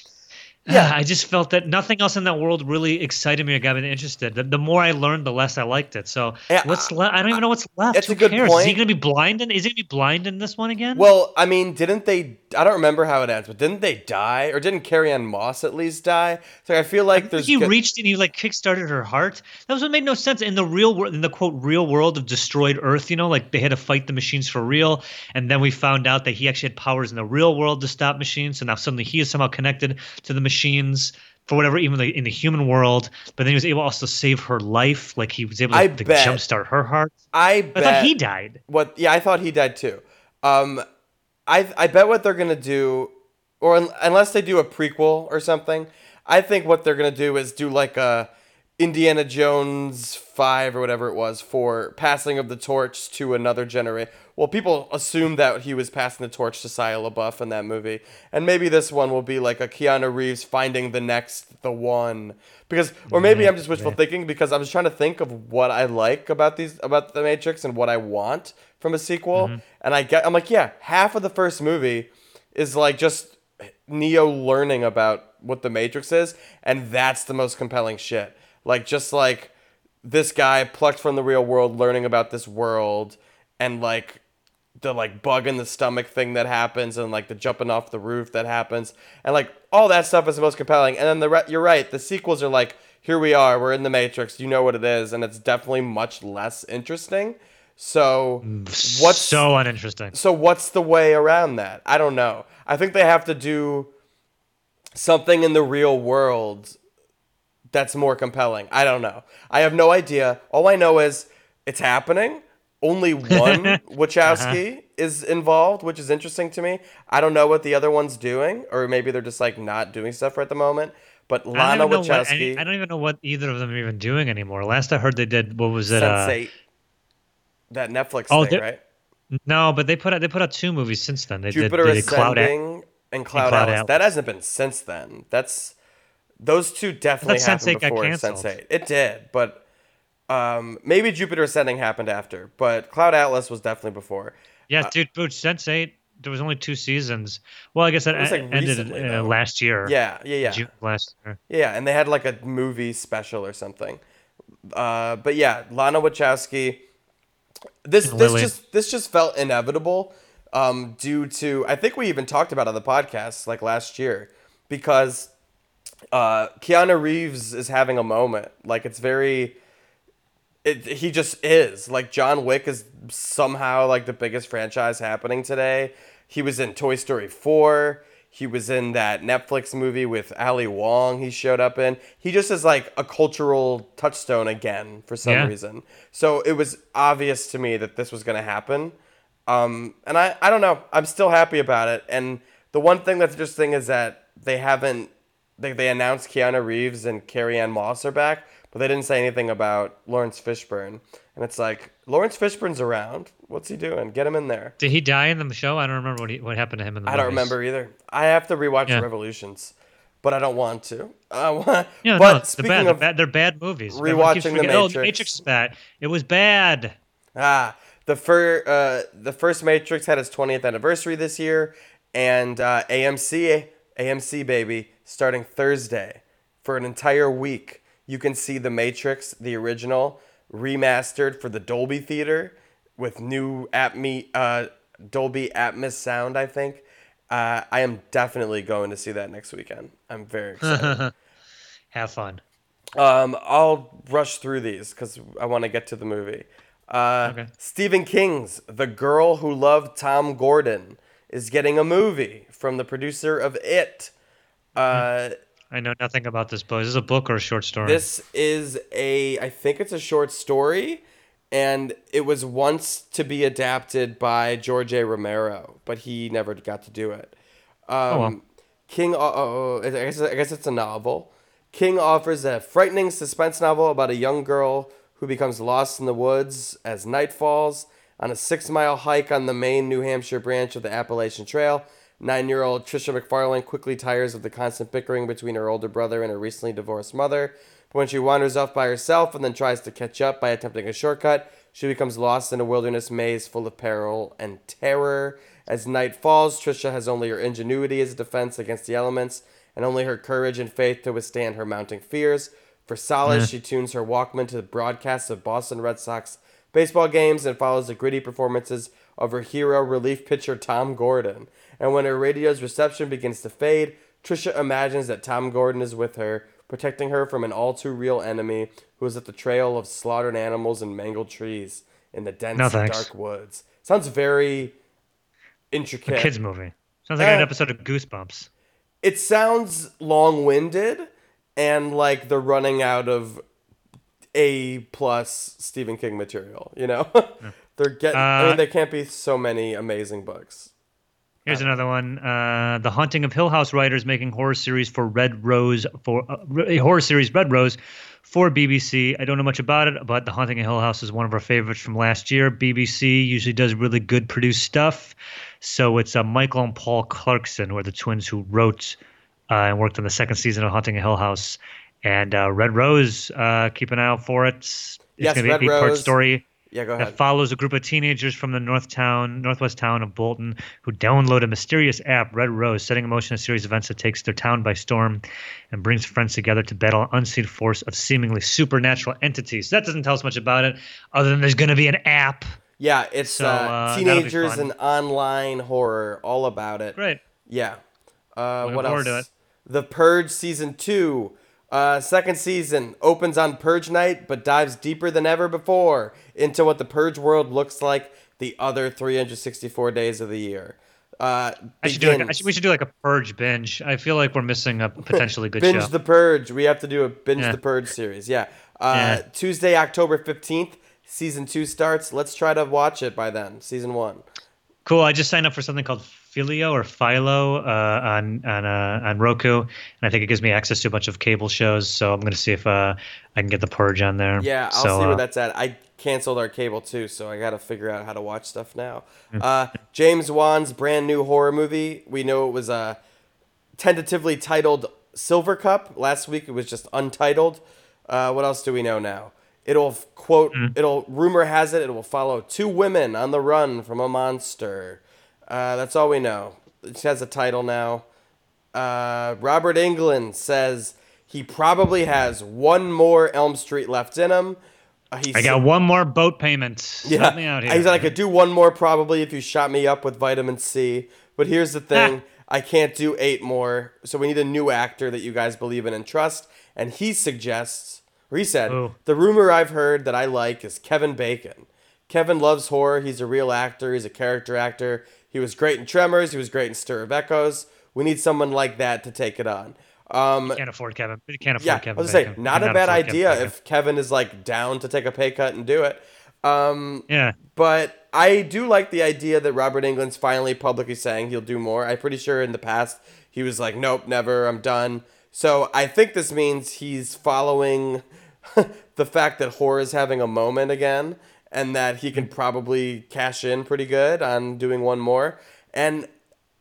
Yeah. yeah, I just felt that nothing else in that world really excited me or got me interested. The, the more I learned, the less I liked it. So Yeah, what's left? I don't even know what's left. it's Who a good cares? Is he gonna be blind? In, is he gonna be blind in this one again? Well, I mean, didn't they? I don't remember how it ends, but didn't they die, or didn't Carrie Ann Moss at least die? So I feel like there's. he go- reached and he like kickstarted her heart. That was what made no sense in the real world, in the quote real world of destroyed Earth. You know, like they had to fight the machines for real, and then we found out that he actually had powers in the real world to stop machines. So now suddenly he is somehow connected to the machines for whatever, even like in the human world. But then he was able also to save her life. Like he was able to, to jumpstart her heart. I I bet thought he died. What? Yeah, I thought he died too. Um, I I bet what they're gonna do, or un- unless they do a prequel or something, I think what they're gonna do is do like a Indiana Jones five or whatever it was for passing of the torch to another generation. Well, people assume that he was passing the torch to Shia LaBeouf in that movie, and maybe this one will be like a Keanu Reeves finding the next the one. Because, or maybe I'm just wishful thinking because I was trying to think of what I like about these about the Matrix and what I want from a sequel, mm-hmm. and I get I'm like, yeah, half of the first movie is like just Neo learning about what the Matrix is, and that's the most compelling shit. Like just like this guy plucked from the real world, learning about this world, and like the like bug in the stomach thing that happens, and like the jumping off the roof that happens, and like all that stuff is the most compelling. And then the re- you're right, the sequels are like, here we are, we're in the Matrix, you know what it is, and it's definitely much less interesting. So mm, what's so uninteresting? so what's the way around that? I don't know. I think they have to do something in the real world that's more compelling. I don't know. I have no idea. All I know is it's happening. Only (laughs) one Wachowski is involved, which is interesting to me. I don't know what the other one's doing, or maybe they're just like not doing stuff right at the moment. But Lana what, Wachowski, any- I don't even know what either of them are even doing anymore. Last I heard, they did what was it? Uh, Sense8, that Netflix Oh, thing, right? no, but they put out they put out two movies since then. They Jupiter did, they did Cloud. Ascending and Cloud, Cloud Atlas. Atlas. That hasn't been since then. That's those two definitely happened Sense8 before canceled. Sense8. It did, but um, maybe Jupiter Ascending happened after. But Cloud Atlas was definitely before. yeah, dude, Booch, Sense Eight. There was only two seasons. Well, I guess that like, ended recently, uh, last year. Yeah, yeah, yeah, June last year. yeah. And they had like a movie special or something. Uh, but yeah, Lana Wachowski. This And this Lily. just this just felt inevitable, um, due to I think we even talked about it on the podcast like last year, because uh, Keanu Reeves is having a moment. Like it's very, it, he just is. Like John Wick is somehow like the biggest franchise happening today. He was in Toy Story four. He was in that Netflix movie with Ali Wong. He showed up in. He just is like a cultural touchstone again for some Yeah. reason. So it was obvious to me that this was going to happen. Um, and I, I don't know. I'm still happy about it. And the one thing that's interesting is that they haven't they, they announced Keanu Reeves and Carrie Ann Moss are back, but they didn't say anything about Laurence Fishburne. And it's like Laurence Fishburne's around. What's he doing? Get him in there. Did he die in the show? I don't remember what he, what happened to him in the I don't remember either. I have to rewatch Yeah. Revolutions, but I don't want to. I want, Yeah, but no, they're speaking bad. They're of bad. They're bad movies. Rewatching The Oh, Matrix. the Matrix is bad. It was bad. Ah, the fir- uh, the first Matrix had its 20th anniversary this year, and uh, AMC, AMC baby, starting Thursday for an entire week. You can see the Matrix, the original, remastered for the Dolby Theater with new Atme, uh, Dolby Atmos sound. I think. Uh, I am definitely going to see that next weekend. I'm very excited. (laughs) Have fun. Um, I'll rush through these because I want to get to the movie. Uh, Okay. Stephen King's The Girl Who Loved Tom Gordon is getting a movie from the producer of It. Uh, I know nothing about this book. Is this a book or a short story? this is a, I think it's a short story, and it was once to be adapted by George A. Romero, but he never got to do it. Um, well. King, oh, oh, I guess, I guess it's a novel. King offers a frightening suspense novel about a young girl who becomes lost in the woods as night falls. On a six mile hike on the main New Hampshire branch of the Appalachian Trail, nine year old Trisha McFarlane quickly tires of the constant bickering between her older brother and her recently divorced mother. But when she wanders off by herself and then tries to catch up by attempting a shortcut, she becomes lost in a wilderness maze full of peril and terror. As night falls, Trisha has only her ingenuity as a defense against the elements, and only her courage and faith to withstand her mounting fears. For solace, she tunes her Walkman to the broadcasts of Boston Red Sox baseball games and follows the gritty performances of her hero relief pitcher Tom Gordon. And when her radio's reception begins to fade, Trisha imagines that Tom Gordon is with her, protecting her from an all too real enemy who is at the trail of slaughtered animals and mangled trees in the dense No, dark woods. Sounds very intricate. A Kids movie. Sounds like an episode of Goosebumps. it sounds long-winded and like they're running out of a plus Stephen King material. You know, (laughs) they're getting. I Uh, mean, there can't be so many amazing books. Here's another one. Uh, the Haunting of Hill House writers making horror series for Red Rose for uh, a horror series Red Rose for BBC. I don't know much about it, but The Haunting of Hill House is one of our favorites from last year. BBC usually does really good produced stuff. So it's uh, Michael and Paul Clarkson, who are the twins who wrote uh, and worked on the second season of Haunting of Hill House. And uh, Red Rose, uh, keep an eye out for it. It's Yes, going to be an eight-part story Yeah, go ahead. that follows a group of teenagers from the north town, northwest town of Bolton, who download a mysterious app, Red Rose, setting in motion a series of events that takes their town by storm and brings friends together to battle an unseen force of seemingly supernatural entities. That doesn't tell us much about it, other than there's going to be an app. Yeah, it's So, uh, uh, teenagers and online horror, all about it. Right. Yeah. Uh, what else? The Purge season two. Uh, second season opens on Purge night, but dives deeper than ever before into what the Purge world looks like the other 364 days of the year. Uh, I should do like, I should, we should do like a purge binge. I feel like we're missing a potentially good show. binge show. the Purge. We have to do a binge Yeah. the Purge series. Yeah. Uh, Yeah. Tuesday, October 15th, season two starts. Let's try to watch it by then. Season one. Cool. I just signed up for something called Filio or Philo uh, on on uh, on Roku, and I think it gives me access to a bunch of cable shows. So I'm gonna see if uh, I can get the Purge on there. Yeah, I'll so, see where uh, that's at. I canceled our cable too, so I got to figure out how to watch stuff now. Mm. Uh, James Wan's brand new horror movie. We know it was uh, tentatively titled Silver Cup. Last week it was just untitled. Uh, what else do we know now? It'll quote. Mm. It'll rumor has it. It will follow two women on the run from a monster. Uh, that's all we know. It has a title now. Uh, Robert Englund says he probably has one more Elm Street left in him. Uh, I got one more boat payment. yeah, Help me out here. He said I could do one more probably if you shot me up with vitamin C. But here's the thing: I can't do eight more. So we need a new actor that you guys believe in and trust. And he suggests, or he said, Who? the rumor I've heard that I like is Kevin Bacon. Kevin loves horror. He's a real actor. He's a character actor. He was great in Tremors. He was great in Stir of Echoes. We need someone like that to take it on. Um, Can't afford Kevin. Can't afford yeah, Kevin. I was gonna say, Bacon. not a bad afford Kevin idea if Kevin is like down to take a pay cut and do it. Um, Yeah. but I do like the idea that Robert Englund's finally publicly saying he'll do more. I'm pretty sure in the past he was like, nope, never, I'm done. So I think this means he's following (laughs) the fact that horror is having a moment again and that he can probably cash in pretty good on doing one more. And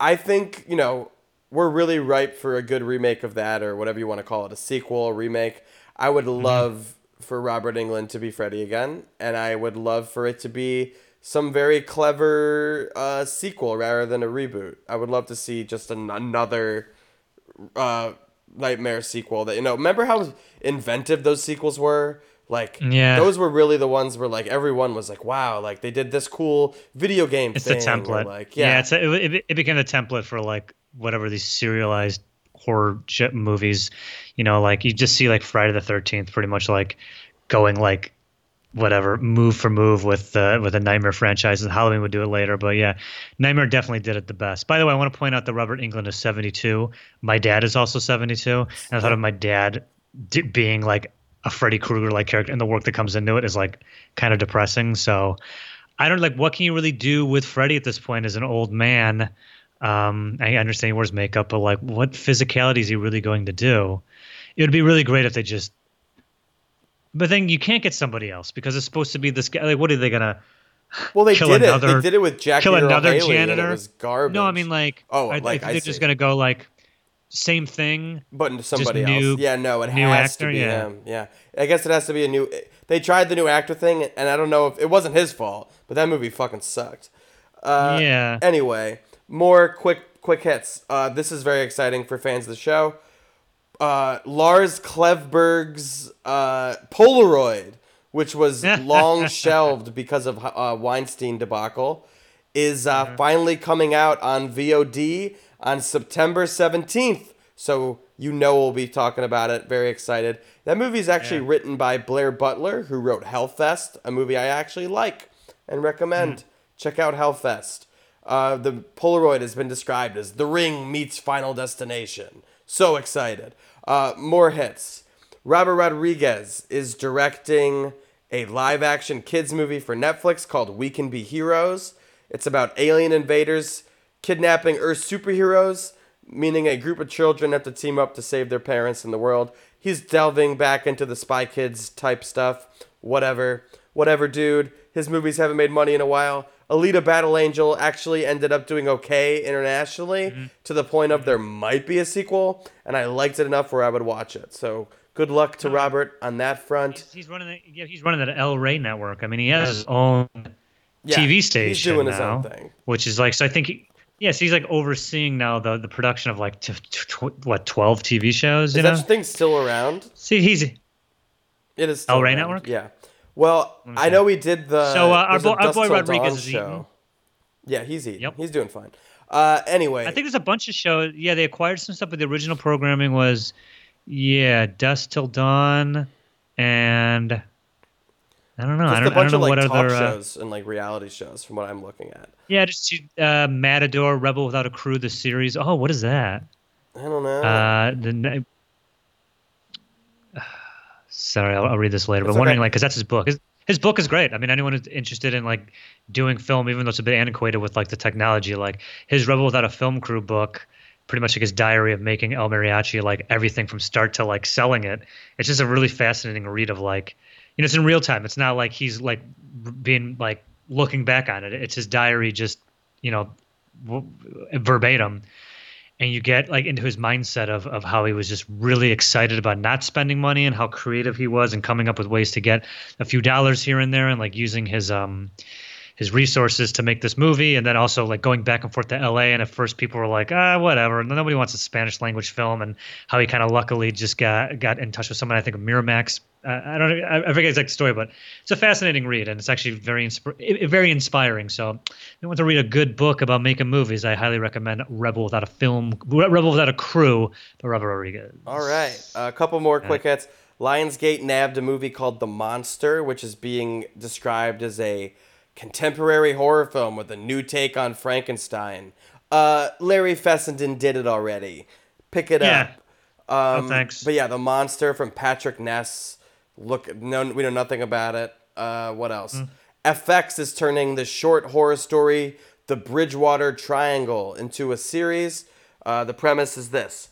I think, you know, we're really ripe for a good remake of that or whatever you want to call it a sequel, a remake. I would love for Robert Englund to be Freddy again, and I would love for it to be some very clever uh, sequel rather than a reboot. I would love to see just an- another uh, Nightmare sequel that you know. Remember how inventive those sequels were? Like, Yeah. those were really the ones where like everyone was like, "Wow!" Like they did this cool video game It's the thing. or, template. Like, yeah, yeah, it's a, it, it became a template for like whatever these serialized horror shit movies. You know, like you just see like Friday the Thirteenth, pretty much like going like whatever move for move with uh, with a Nightmare franchise. And Halloween would do it later, but yeah, Nightmare definitely did it the best. By the way, I want to point out that Robert Englund is seventy two. My dad is also seventy two, and I thought of my dad d- being like a Freddy Krueger like character, and the work that comes into it is like kind of depressing. So. I don't like what can you really do with Freddy at this point as an old man. Um, I understand he wears makeup, but like, what physicality is he really going to do? It would be really great if they just. But then you can't get somebody else because it's supposed to be this guy. Like, what are they gonna Well, they kill did it. They did it with Jackie kill another janitor? it was garbage. No, I mean like. Oh, I, I like, think I they're see. just gonna go like, same thing. but into somebody new- else. Yeah, no, it has actor, to be yeah. him. Yeah, I guess it has to be a new. They tried the new actor thing, and I don't know if it wasn't his fault, but that movie fucking sucked. Uh, yeah. Anyway, more quick quick hits. Uh, this is very exciting for fans of the show. Uh, Lars Klevberg's uh, Polaroid, which was (laughs) long shelved because of uh, Weinstein debacle, is uh, Mm-hmm. finally coming out on VOD on September seventeenth. So you know we'll be talking about it. Very excited. That movie is actually Yeah. written by Blair Butler, who wrote Hellfest, a movie I actually like and recommend. Check out Hellfest. Uh, the Polaroid has been described as The Ring meets Final Destination. So excited. Uh, more hits. Robert Rodriguez is directing a live action kids movie for Netflix called We Can Be Heroes. It's about alien invaders kidnapping Earth superheroes, meaning a group of children have to team up to save their parents in the world. He's delving back into the Spy Kids type stuff. Whatever. Whatever, dude. His movies haven't made money in a while. Alita Battle Angel actually ended up doing okay internationally mm-hmm. to the point of mm-hmm. there might be a sequel, and I liked it enough where I would watch it. So good luck to uh-huh. Robert on that front. He's, he's running. The, yeah, he's running that El Rey network. I mean, he has his own Yeah, TV station He's doing his now, own thing. which is like. So I think. He, yes, he's like overseeing now the the production of like t- t- tw- what twelve TV shows. You Is know. that thing still around? See, he's It is still El Rey around, Network? Yeah. Well, I know we did the So, uh, our bo- our boy Rodriguez is eating. Yeah, he's eating. Yep. He's doing fine. Uh, anyway, I think there's a bunch of shows. Yeah, they acquired some stuff, but the original programming was yeah, Dusk Till Dawn, and I don't know. I don't, I don't know of like what talk other. Uh, shows and like reality shows from what I'm looking at. yeah, just uh, Matador, Rebel Without a Crew, the series. Oh, what is that? I don't know. Uh, the (sighs) sorry, I'll, I'll read this later. It's but wondering like, because that's his book. His, his book is great. I mean, anyone who's interested in like doing film, even though it's a bit antiquated with like the technology, like his Rebel Without a Film Crew book, pretty much like his diary of making El Mariachi, like everything from start to like selling it. It's just a really fascinating read of like, you know, it's in real time. It's not like he's like being like looking back on it. It's his diary, just you know, verbatim and you get like into his mindset of of how he was just really excited about not spending money and how creative he was and coming up with ways to get a few dollars here and there and like using his um his resources to make this movie and then also like going back and forth to LA and at first people were like ah whatever and nobody wants a Spanish language film and how he kind of luckily just got got in touch with someone I think of Miramax. Uh, I don't know I, I forget the exact story but it's a fascinating read and it's actually very insp- very inspiring so if you want to read a good book about making movies I highly recommend Rebel Without a Film Rebel Without a Crew by Robert Rodriguez. All right, a couple more quick hits. Lionsgate nabbed a movie called The Monster, which is being described as a contemporary horror film with a new take on Frankenstein. Uh, Larry Fessenden did it already. Pick it Yeah. up. Um, Oh, thanks. But yeah, The Monster from Patrick Ness. Look, no, we know nothing about it. Uh, what else? Hmm. FX is turning the short horror story, The Bridgewater Triangle, into a series. Uh, the premise is this.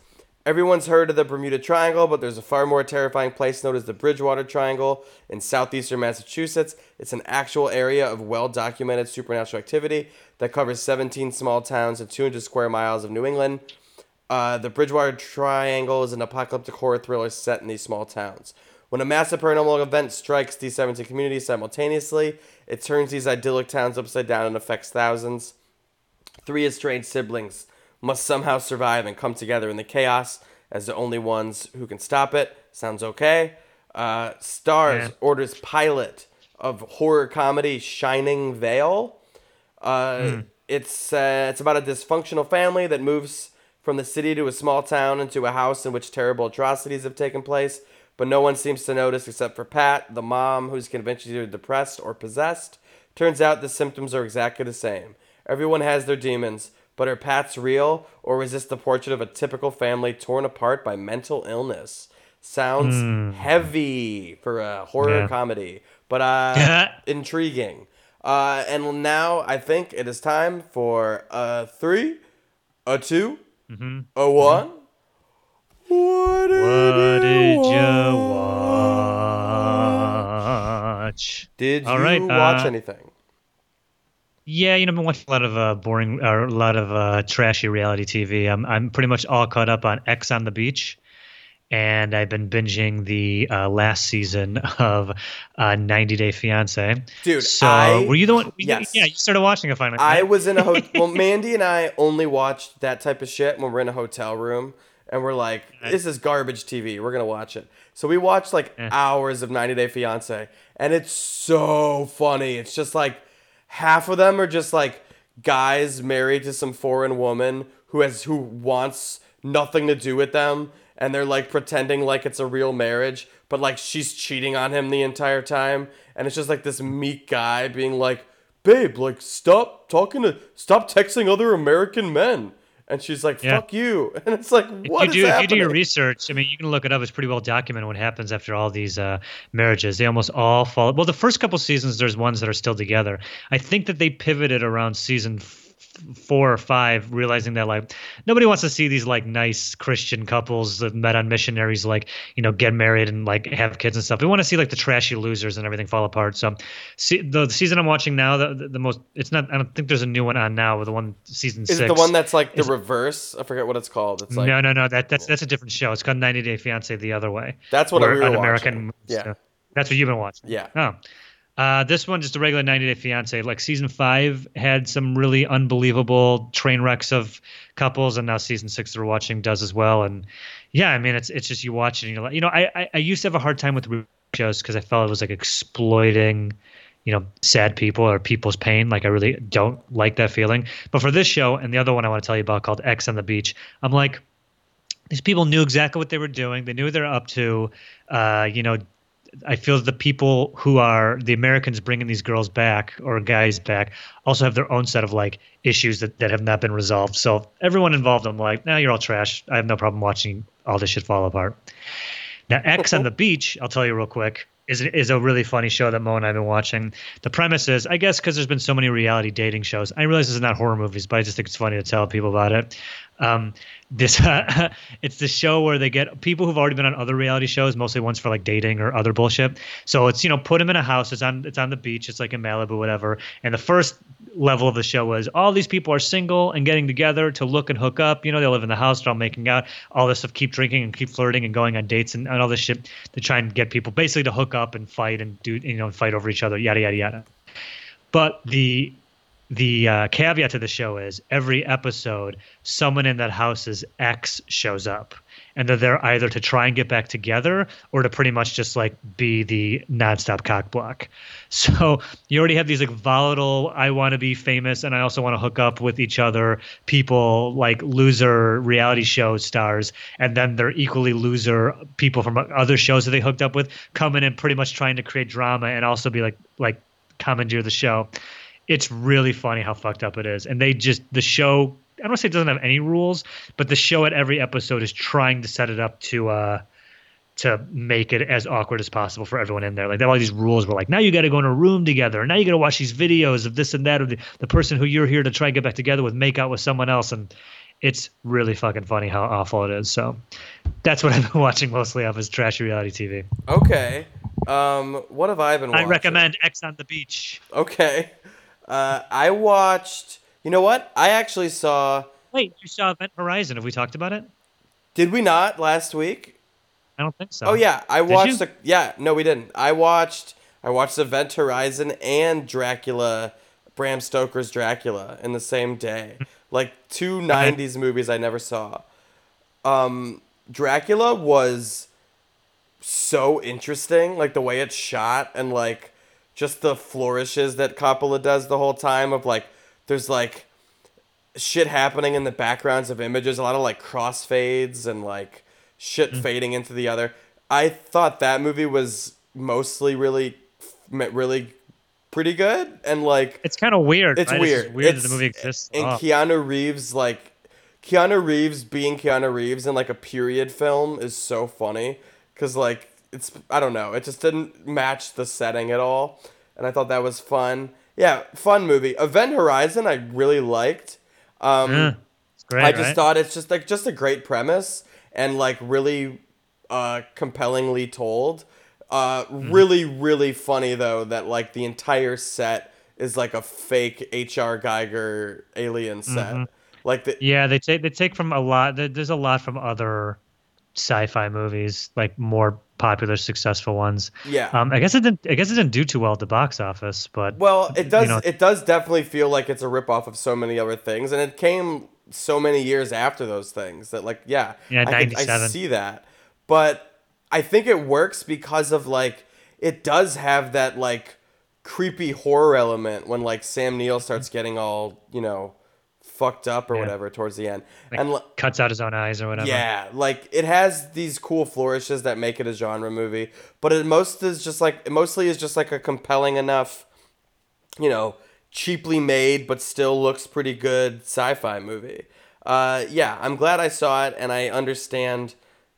Everyone's heard of the Bermuda Triangle, but there's a far more terrifying place known as the Bridgewater Triangle in southeastern Massachusetts. It's an actual area of well documented supernatural activity that covers 17 small towns and 200 square miles of New England. Uh, the Bridgewater Triangle is an apocalyptic horror thriller set in these small towns. When a massive paranormal event strikes these 17 communities simultaneously, it turns these idyllic towns upside down and affects thousands. Three estranged siblings must somehow survive and come together in the chaos as the only ones who can stop it. Sounds okay. Uh, Starz Yeah. orders pilot of horror comedy Shining Vale. Uh, It's uh, it's about a dysfunctional family that moves from the city to a small town into a house in which terrible atrocities have taken place, but no one seems to notice except for Pat, the mom, who's convinced either depressed or possessed. Turns out the symptoms are exactly the same. Everyone has their demons, but are Pat's real, or is this the portrait of a typical family torn apart by mental illness? Sounds heavy for a horror Yeah. comedy, but uh, (laughs) intriguing. Uh, and now I think it is time for a three, a 2 a one. What did, What you did you watch? watch? Did All you right, watch uh, anything? Yeah, you know, I've been watching a lot of uh, boring or a lot of uh, trashy reality TV. I'm I'm pretty much all caught up on Ex on the Beach, and I've been binging the uh, last season of uh, 90 Day Fiance. Dude, so I- were you the one? yes. Yeah, you started watching it finally. I was in a hotel. (laughs) well, Mandy and I only watched that type of shit when we're in a hotel room and we're like, this is garbage TV. We're going to watch it. So we watched like hours of 90 Day Fiance and it's so funny. It's just like half of them are just like guys married to some foreign woman who has who wants nothing to do with them and they're like pretending like it's a real marriage but like she's cheating on him the entire time and it's just like this meek guy being like babe like stop talking to stop texting other american men and she's like Yeah. fuck you (laughs) and it's like what if is you do, if you do your research, I mean, you can look it up. It's pretty well documented what happens after all these uh, marriages. They almost all fall. Well, the first couple seasons, there's ones that are still together. I think that they pivoted around season f- four or five, realizing that like nobody wants to see these like nice Christian couples that met on missionaries, like you know, get married and like have kids and stuff. We want to see like the trashy losers and everything fall apart. So, see, the, the season I'm watching now, the, the, the most, it's not. I don't think there's a new one on now. With the one season is six. it the one that's like the Is- reverse i forget what it's called it's like no, no, no. That that's that's a different show. It's called 90 Day Fiance the other way. That's what we were an watching. American. Yeah. so that's what you've been watching. Yeah. Oh. Uh, this one just a regular 90 Day Fiance. Like season five had some really unbelievable train wrecks of couples, and now season six that we're watching does as well. And yeah, I mean, it's it's just you watch it and you're like, you know, I I, I used to have a hard time with shows because I felt it was like exploiting you know, sad people or people's pain. Like I really don't like that feeling. But for this show and the other one I want to tell you about called Ex on the Beach, I'm like, these people knew exactly what they were doing. They knew what they're up to. Uh, you know, I feel the people who are the Americans bringing these girls back or guys back also have their own set of like issues that, that have not been resolved. So everyone involved, I'm like, now you're all trash. I have no problem watching all this shit fall apart. Now, Ex on the Beach, I'll tell you real quick, is is a really funny show that Mo and I've been watching. The premise is, I guess, because there's been so many reality dating shows. I realize this is not horror movies, but I just think it's funny to tell people about it. Um, this uh, (laughs) it's the show where they get people who've already been on other reality shows, mostly ones for like dating or other bullshit. So it's you know put them in a house. It's on it's on the beach. It's like in Malibu, whatever. And the first level of the show was all these people are single and getting together to look and hook up. You know they live in the house, they're all making out, all this stuff. Keep drinking and keep flirting and going on dates and, and all this shit to try and get people basically to hook up and fight and do you know fight over each other. Yada yada yada. But the the uh, caveat to the show is every episode, someone in that house's ex shows up, and they're there either to try and get back together or to pretty much just like be the nonstop cock block. (laughs) So you already have these like volatile, I want to be famous and I also want to hook up with each other people, like loser reality show stars, and then they're equally loser people from other shows that they hooked up with coming in pretty much trying to create drama and also be like like commandeer the show it's really funny how fucked up it is. And they just the show I don't want to say it doesn't have any rules, but the show at every episode is trying to set it up to uh to make it as awkward as possible for everyone in there. Like they have all these rules where like now you got to go in a room together, and now you got to watch these videos of this and that of the, the person who you're here to try and get back together with, make out with someone else, and it's really fucking funny how awful it is. So that's what (laughs) I've been watching mostly of is trashy reality TV. Okay. Um, what have I been watching? I recommend Ex on the Beach. Okay. Uh, I watched. You know what? I actually saw. Wait, you saw Event Horizon? Have we talked about it? Did we not last week? I don't think so. Oh yeah, I Did watched. The, yeah, no, we didn't. I watched. I watched Event Horizon and Dracula, Bram Stoker's Dracula in the same day. Like two '90s movies I never saw. Um, Dracula was so interesting, like the way it's shot and like just the flourishes that Coppola does the whole time of like there's like shit happening in the backgrounds of images, a lot of like crossfades and like shit Mm. fading into the other. I thought that movie was mostly really really pretty good and like It's kind of weird. it's right? weird. just weird It's- that the movie exists. And Oh. Keanu Reeves, like Keanu Reeves being Keanu Reeves in like a period film is so funny because like it's I don't know, it just didn't match the setting at all, and I thought that was fun. Yeah, fun movie. Event Horizon, I really liked. Um, Yeah, it's great. I just right? thought it's just like just a great premise and like really uh compellingly told. Uh Mm-hmm. really really funny though that like the entire set is like a fake HR Giger alien set. Mm-hmm. Like the Yeah, they take they take from a lot. There's a lot from other sci-fi movies, like more popular, successful ones. yeah. Um, I guess it didn't. I guess it didn't do too well at the box office, but well, it does know- it does definitely feel like it's a ripoff of so many other things and it came so many years after those things that like yeah, Yeah, I, could- I see that. But I think it works because of like it does have that like creepy horror element when like Sam Neill starts getting all, you know, fucked up or Yeah. whatever towards the end. like, and cuts out his own eyes or whatever. yeah, like it has these cool flourishes that make it a genre movie, but it most is just like it mostly is just like a compelling enough, you know, cheaply made but still looks pretty good sci-fi movie. Uh, yeah, I'm glad I saw it, and I understand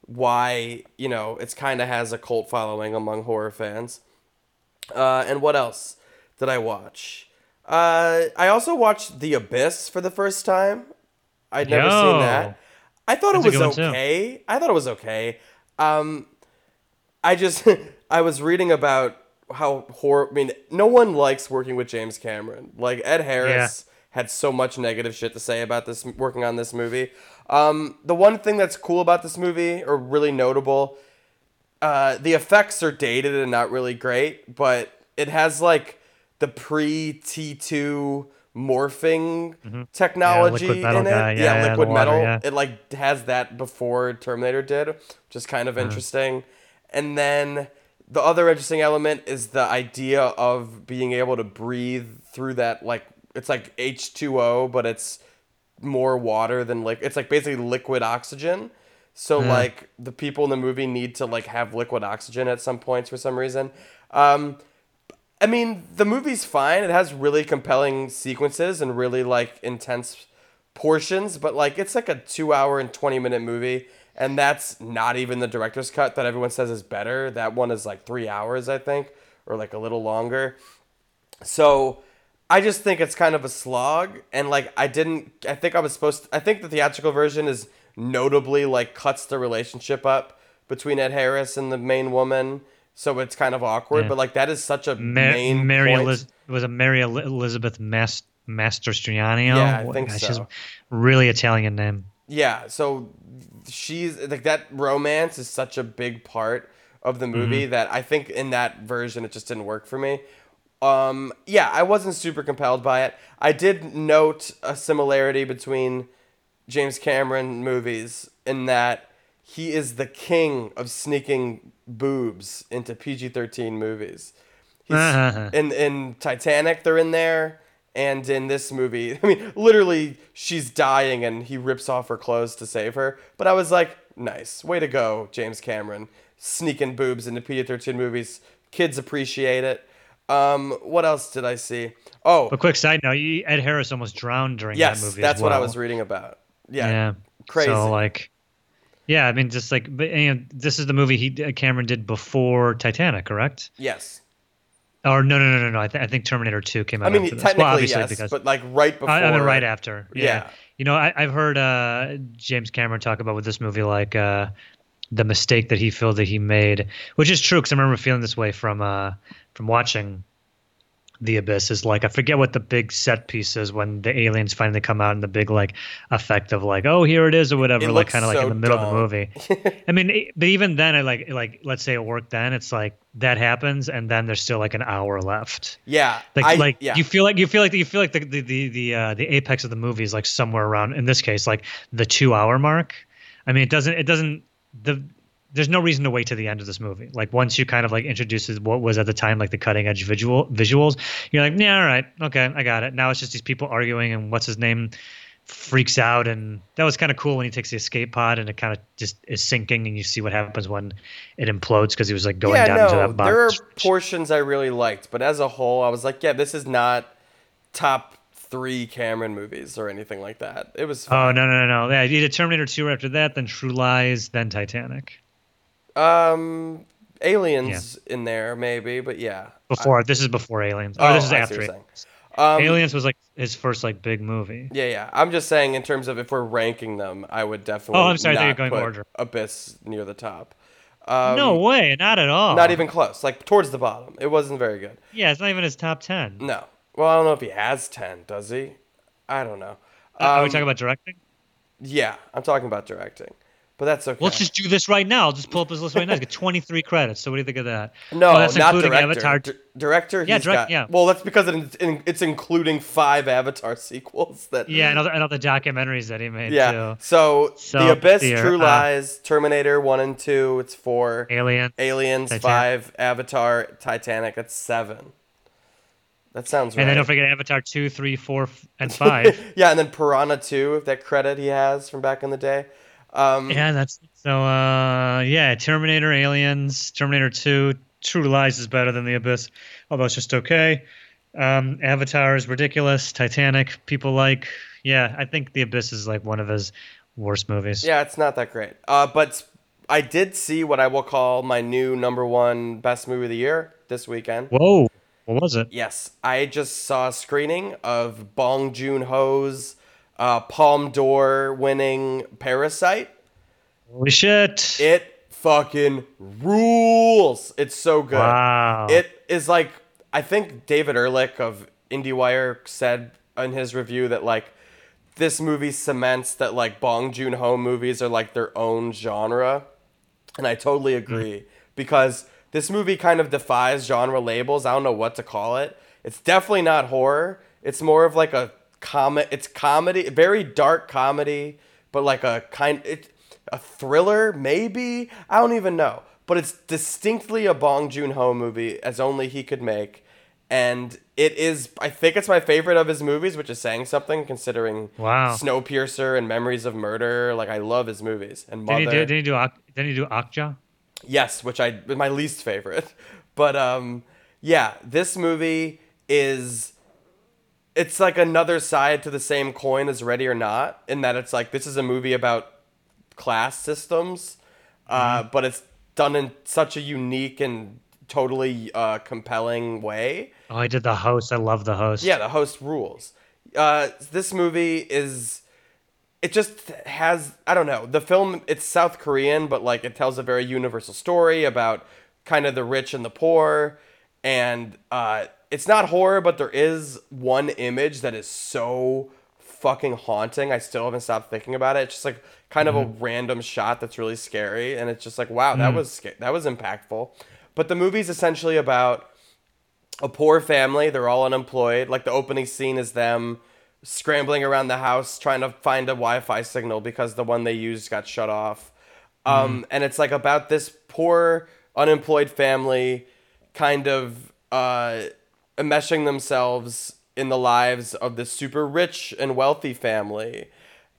why you know it's kind of has a cult following among horror fans. Uh, and what else did I watch? Uh, I also watched The Abyss for the first time. I'd never seen that. I thought That's it was okay. I thought it was okay. Um, I just (laughs) I was reading about how horror. I mean, no one likes working with James Cameron. Like Ed Harris had so much negative shit to say about this working on this movie. Um, the one thing that's cool about this movie, or really notable, uh, the effects are dated and not really great, but it has like the pre T two morphing mm-hmm. technology liquid metal in it. guy, yeah, yeah, liquid water, metal. yeah. It like has that before Terminator did, which is kind of uh-huh. interesting. And then the other interesting element is the idea of being able to breathe through that like it's like H2O, but it's more water than like it's like basically liquid oxygen. So Yeah. like the people in the movie need to like have liquid oxygen at some points for some reason. Um, I mean, the movie's fine. It has really compelling sequences and really like intense portions, but like it's like a two hour and 20 minute movie. And that's not even the director's cut that everyone says is better. That one is like three hours, I think, or like a little longer. So I just think it's kind of a slog. And like, I didn't, I think I was supposed to, I think the theatrical version is notably like cuts the relationship up between Ed Harris and the main woman. So it's kind of awkward, Yeah. but like that is such a Ma- main Mary. Eliz- was a Mary Elizabeth Mas- Masterstriano. Yeah, I think Gosh, so. really Italian name. Yeah, so she's like that romance is such a big part of the movie Mm-hmm. that I think in that version it just didn't work for me. Um, yeah, I wasn't super compelled by it. I did note a similarity between James Cameron movies in that he is the king of sneaking boobs into PG-13 movies. He's, Uh-huh. (laughs) in in Titanic, they're in there, and in this movie, (laughs) I mean, literally, she's dying, and he rips off her clothes to save her. But I was like, nice, way to go, James Cameron, sneaking boobs into PG-13 movies. Kids appreciate it. Um, what else did I see? Oh, a quick side note, Ed Harris almost drowned during yes, that movie. Yes, that's as what I was reading about. Yeah, Yeah, crazy. So like, yeah, I mean, just like, but you know, this is the movie he Cameron did before Titanic, correct? yes. Or no, no, no, no, no. I, th- I think Terminator Two came out. I mean, technically well, obviously yes, because but like right before. I, I mean, right after. Yeah. Yeah. You know, I, I've heard uh, James Cameron talk about with this movie, like uh, the mistake that he felt that he made, which is true because I remember feeling this way from uh, from watching the abyss is like I forget what the big set piece is when the aliens finally come out and the big like effect of like oh here it is or whatever It like kind of like in the middle dumb. of the movie. I mean, it- but even then, I like like let's say it worked then. It's like that happens and then there's still like an hour left. Yeah, Like I, like yeah. you feel like you feel like you feel like the the the the, uh, the apex of the movie is like somewhere around in this case like the two hour mark. I mean, it doesn't it doesn't the there's no reason to wait to the end of this movie. Like once you kind of like introduces what was at the time like the cutting edge visual visuals, you're like, yeah, all right, okay, I got it. Now it's just these people arguing and what's his name freaks out and that was kind of cool when he takes the escape pod and it kind of just is sinking and you see what happens when it implodes because he was like going yeah, down into no, that box. there are portions I really liked, but as a whole, I was like, yeah, this is not top three Cameron movies or anything like that. It was Oh fine. no no no no! Yeah, you did Terminator Two after that, then True Lies, then Titanic. Um, Aliens in there maybe, but yeah. Before this is before Aliens. Oh, Oh, this is I after Aliens. Um, Aliens was like his first like big movie. Yeah, yeah. I'm just saying, in terms of if we're ranking them, I would definitely. Oh, I'm sorry, I not going put order. Abyss near the top. Um, no way, not at all. Not even close. Like towards the bottom. It wasn't very good. Yeah, it's not even his top ten. No. Well, I don't know if he has ten. Does he? I don't know. Uh, Are we Um, talking about directing? Yeah, I'm talking about directing, but that's okay. Let's just do this right now. I'll just pull up his list right now. He's got 23 credits. So what do you think of that? no, oh, that's not including director. Avatar. Di- director. Yeah, he's direct- got- yeah. Well, that's because it, it, it's including five Avatar (laughs) sequels. That Yeah, and other, and other documentaries that he made Yeah. too. So, So, the Abyss, here, True uh, Lies, Terminator one and two. It's four. Alien. Aliens Titanic. five, Avatar, Titanic. That's seven. That sounds right. And then don't forget Avatar two, three, four, f- and five. (laughs) yeah, and then Piranha two. That credit he has from back in the day. Um, Yeah, that's so. Uh, yeah, Terminator, Aliens, Terminator Two, True Lies is better than The Abyss, although it's just okay. Um, Avatar is ridiculous. Titanic, people like. Yeah, I think The Abyss is like one of his worst movies. Yeah, it's not that great. Uh, but I did see what I will call my new number one best movie of the year this weekend. Whoa, what was it? Yes, I just saw a screening of Bong Joon Ho's uh, Palme d'Or winning Parasite. Holy shit! It fucking rules. It's so good. wow. It is like I think David Ehrlich of IndieWire said in his review that like this movie cements that like Bong Joon Ho movies are like their own genre, and I totally agree because this movie kind of defies genre labels. I don't know what to call it. It's definitely not horror. It's more of like a comet. It's comedy, very dark comedy, but like a kind it a thriller maybe. I don't even know, but it's distinctly a Bong Joon Ho movie as only he could make, and it is I think it's my favorite of his movies, which is saying something considering Wow. Snowpiercer and Memories of Murder. Like I love his movies and Did he do? Did he do? Did he do Okja? Yes, which I my least favorite. (laughs) But um yeah, this movie is it's like another side to the same coin as Ready or Not in that it's like this is a movie about class systems, uh, but it's done in such a unique and totally uh, compelling way. Oh, I did the host. I love the host. Yeah, the host rules. Uh, this movie is. It just has. I don't know. The film, it's South Korean, but like it tells a very universal story about kind of the rich and the poor. And uh, it's not horror, but there is one image that is so fucking haunting. I still haven't stopped thinking about it. It's just like kind of a random shot that's really scary. And it's just like, wow, that was sca- that was impactful. But the movie's essentially about a poor family. They're all unemployed. Like the opening scene is them scrambling around the house trying to find a Wi-Fi signal because the one they used got shut off. Um, and it's like about this poor unemployed family kind of uh, enmeshing themselves in the lives of this super rich and wealthy family.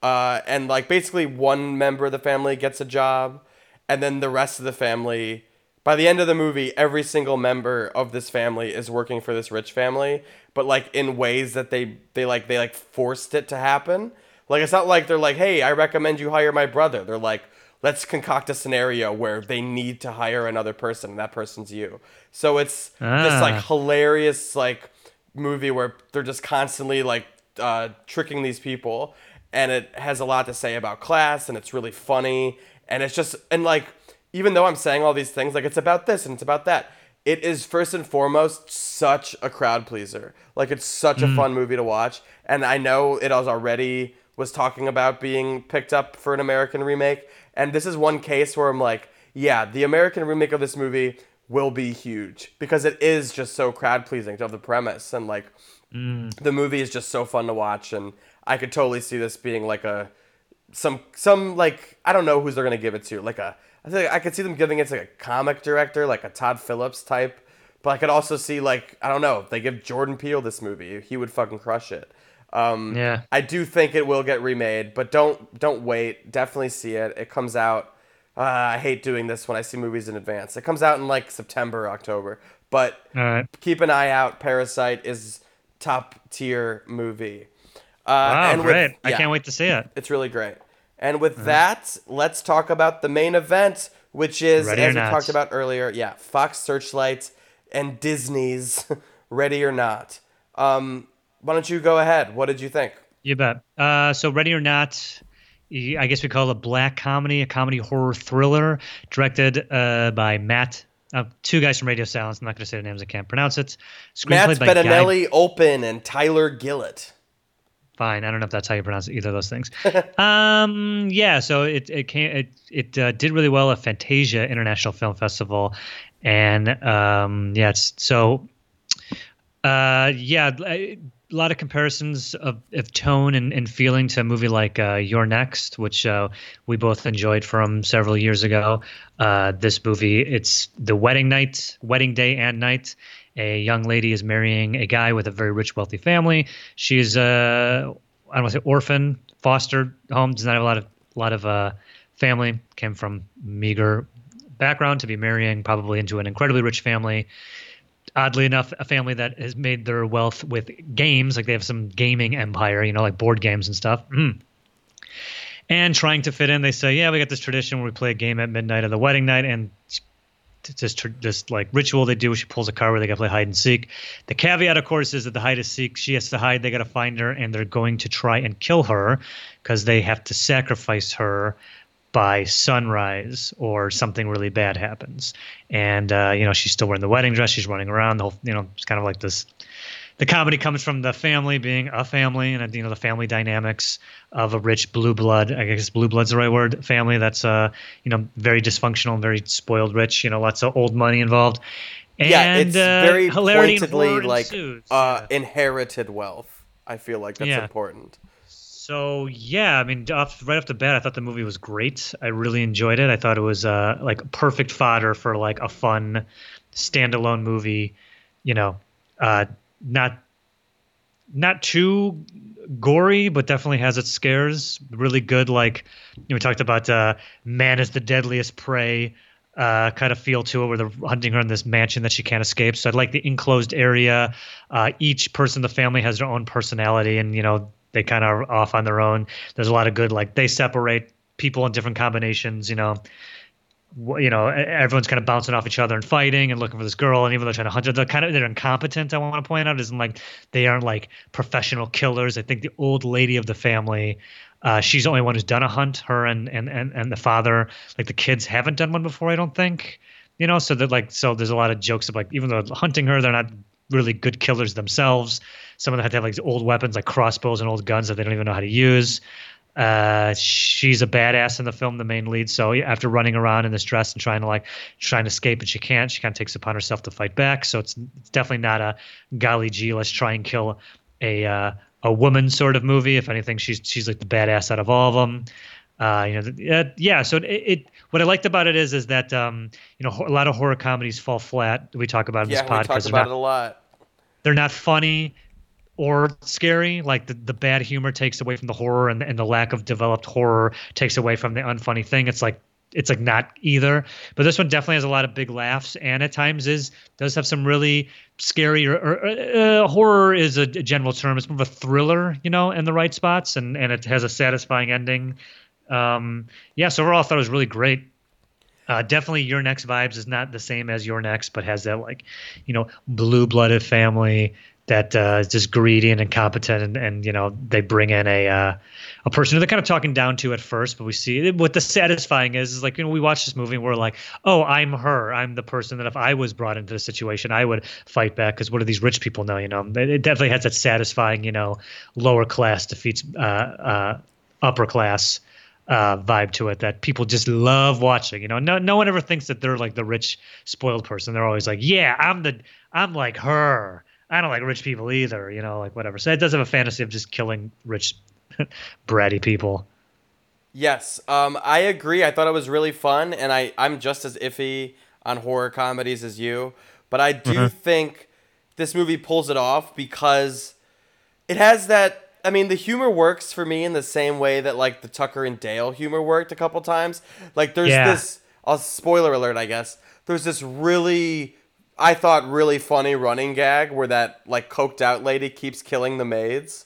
Uh, and like basically one member of the family gets a job and then the rest of the family by the end of the movie every single member of this family is working for this rich family. But like in ways that they they like they like forced it to happen. Like it's not like they're like hey i recommend you hire my brother. They're like let's concoct a scenario where they need to hire another person and that person's you. So it's this Ah. like hilarious like movie where they're just constantly like uh, tricking these people and it has a lot to say about class and it's really funny and it's just and like even though i'm saying all these things like it's about this and it's about that it is first and foremost such a crowd pleaser. Like it's such a fun movie to watch and i know it was already was talking about being picked up for an american remake and this is one case where i'm like yeah the american remake of this movie will be huge because it is just so crowd pleasing of the premise. And like mm. the movie is just so fun to watch. And i could totally see this being like a some some like i don't know who's they're gonna give it to. Like a i think i could see them giving it to like a comic director like a todd phillips type. But i could also see like i don't know if they give jordan peele this movie he would fucking crush it um Yeah. i do think it will get remade but don't don't wait definitely see it it comes out uh, i hate doing this when i see movies in advance it comes out in like september october but right. keep an eye out. Parasite is top tier movie. Uh, Wow, and with- great! I can't wait to see it. It's really great. And with that, let's talk about the main event, which is Ready as we Not. talked about earlier. Yeah, Fox Searchlight and Disney's (laughs) Ready or Not. Um, why don't you go ahead? What did you think? You bet. Uh, so, Ready or Not, I guess we call it a black comedy, a comedy horror thriller, directed uh, by Matt. Uh, two guys from Radio Silence. I'm not going to say their names. I can't pronounce it. Matt by Guy Open, and Tyler Gillett. Fine. I don't know if that's how you pronounce either of those things. (laughs) um, yeah. So it it came it it uh, did really well at Fantasia International Film Festival, and um, yeah. It's so. Uh, yeah. A lot of comparisons of, of tone and, and feeling to a movie like uh, You're Next, which uh, we both enjoyed from several years ago. Uh, this movie, it's the wedding night, wedding day and night a young lady is marrying a guy with a very rich, wealthy family. She's uh, I don't want to say orphan, foster home, does not have a lot of lot of uh, family. Came from meager background to be marrying probably into an incredibly rich family. Oddly enough, a family that has made their wealth with games, like they have some gaming empire, you know, like board games and stuff. Mm. And trying to fit in, they say, "Yeah, we got this tradition where we play a game at midnight of the wedding night, and just this like ritual they do. She pulls a card where they got to play hide and seek. The caveat, of course, is that the hide and seek she has to hide. They got to find her, and they're going to try and kill her because they have to sacrifice her by sunrise or something really bad happens. And uh, you know she's still wearing the wedding dress. She's running around. The whole you know it's kind of like this. The comedy comes from the family being a family, and you know the family dynamics of a rich blue blood. I guess blue blood's the right word. Family that's uh you know very dysfunctional, and very spoiled, rich. You know lots of old money involved. And, yeah, it's uh, very hilarity pointedly like uh, Yeah. inherited wealth. I feel like that's Yeah. important. So yeah, I mean, off, right off the bat, I thought the movie was great. I really enjoyed it. I thought it was uh, like perfect fodder for like a fun standalone movie. You know, Uh, not not too gory, but definitely has its scares. Really good. Like you know, we talked about, uh, man is the deadliest prey. Uh, kind of feel to it where they're hunting her in this mansion that she can't escape. So I'd like the enclosed area. Uh, each person in the family has their own personality, and you know they kind of are off on their own. There's a lot of good like they separate people in different combinations. You know, you know everyone's kind of bouncing off each other and fighting and looking for this girl. And even though they're trying to hunt her, they're kind of they're incompetent. I want to point out isn't like they aren't like professional killers. I think the old lady of the family. Uh, she's the only one who's done a hunt. Her and, and and and the father, like the kids, haven't done one before. I don't think, you know. So that like so there's a lot of jokes of like even though hunting her, they're not really good killers themselves. Some of them have to have like old weapons like crossbows and old guns that they don't even know how to use. Uh, she's a badass in the film, the main lead. So after running around in this dress and trying to like trying to escape and she can't, she kind of takes upon herself to fight back. So it's, it's definitely not a golly gee, let's try and kill a uh, a woman sort of movie. If anything, she's she's like the badass out of all of them. Uh, you know, yeah. So it, it, what I liked about it is, is that um, you know, a lot of horror comedies fall flat. We talk about in Yeah, this podcast. talked They're about not- it a lot. they're not funny or scary. Like the, the bad humor takes away from the horror, and, and the lack of developed horror takes away from the unfunny thing. It's like it's like not either. But this one definitely has a lot of big laughs, and at times is does have some really scary or, or uh, horror is a, a general term. It's more of a thriller, you know, in the right spots, and and it has a satisfying ending. Um, yeah, so overall, I thought it was really great. Uh, definitely, you're next vibes is not the same as you're next, but has that like, you know, blue-blooded family that uh, is just greedy and incompetent, and, and you know they bring in a uh, a person who they're kind of talking down to at first, but we see what the satisfying is is like you know we watch this movie and we're like, oh, I'm her, I'm the person that if I was brought into the situation, I would fight back because what do these rich people know? You know, it it definitely has that satisfying, you know, lower class defeats uh, uh, upper class uh, vibe to it that people just love watching. You know, no no one ever thinks that they're like the rich spoiled person. They're always like, yeah, I'm the I'm like her. I don't like rich people either. You know, like whatever. So it does have a fantasy of just killing rich, (laughs) bratty people. Yes, um, I agree. I thought it was really fun, and I I'm just as iffy on horror comedies as you, but I do think this movie pulls it off because it has that. I mean, the humor works for me in the same way that like the Tucker and Dale humor worked a couple times. Like there's Yeah. this. A spoiler alert, I guess. There's this really, I thought really funny running gag where that like coked out lady keeps killing the maids.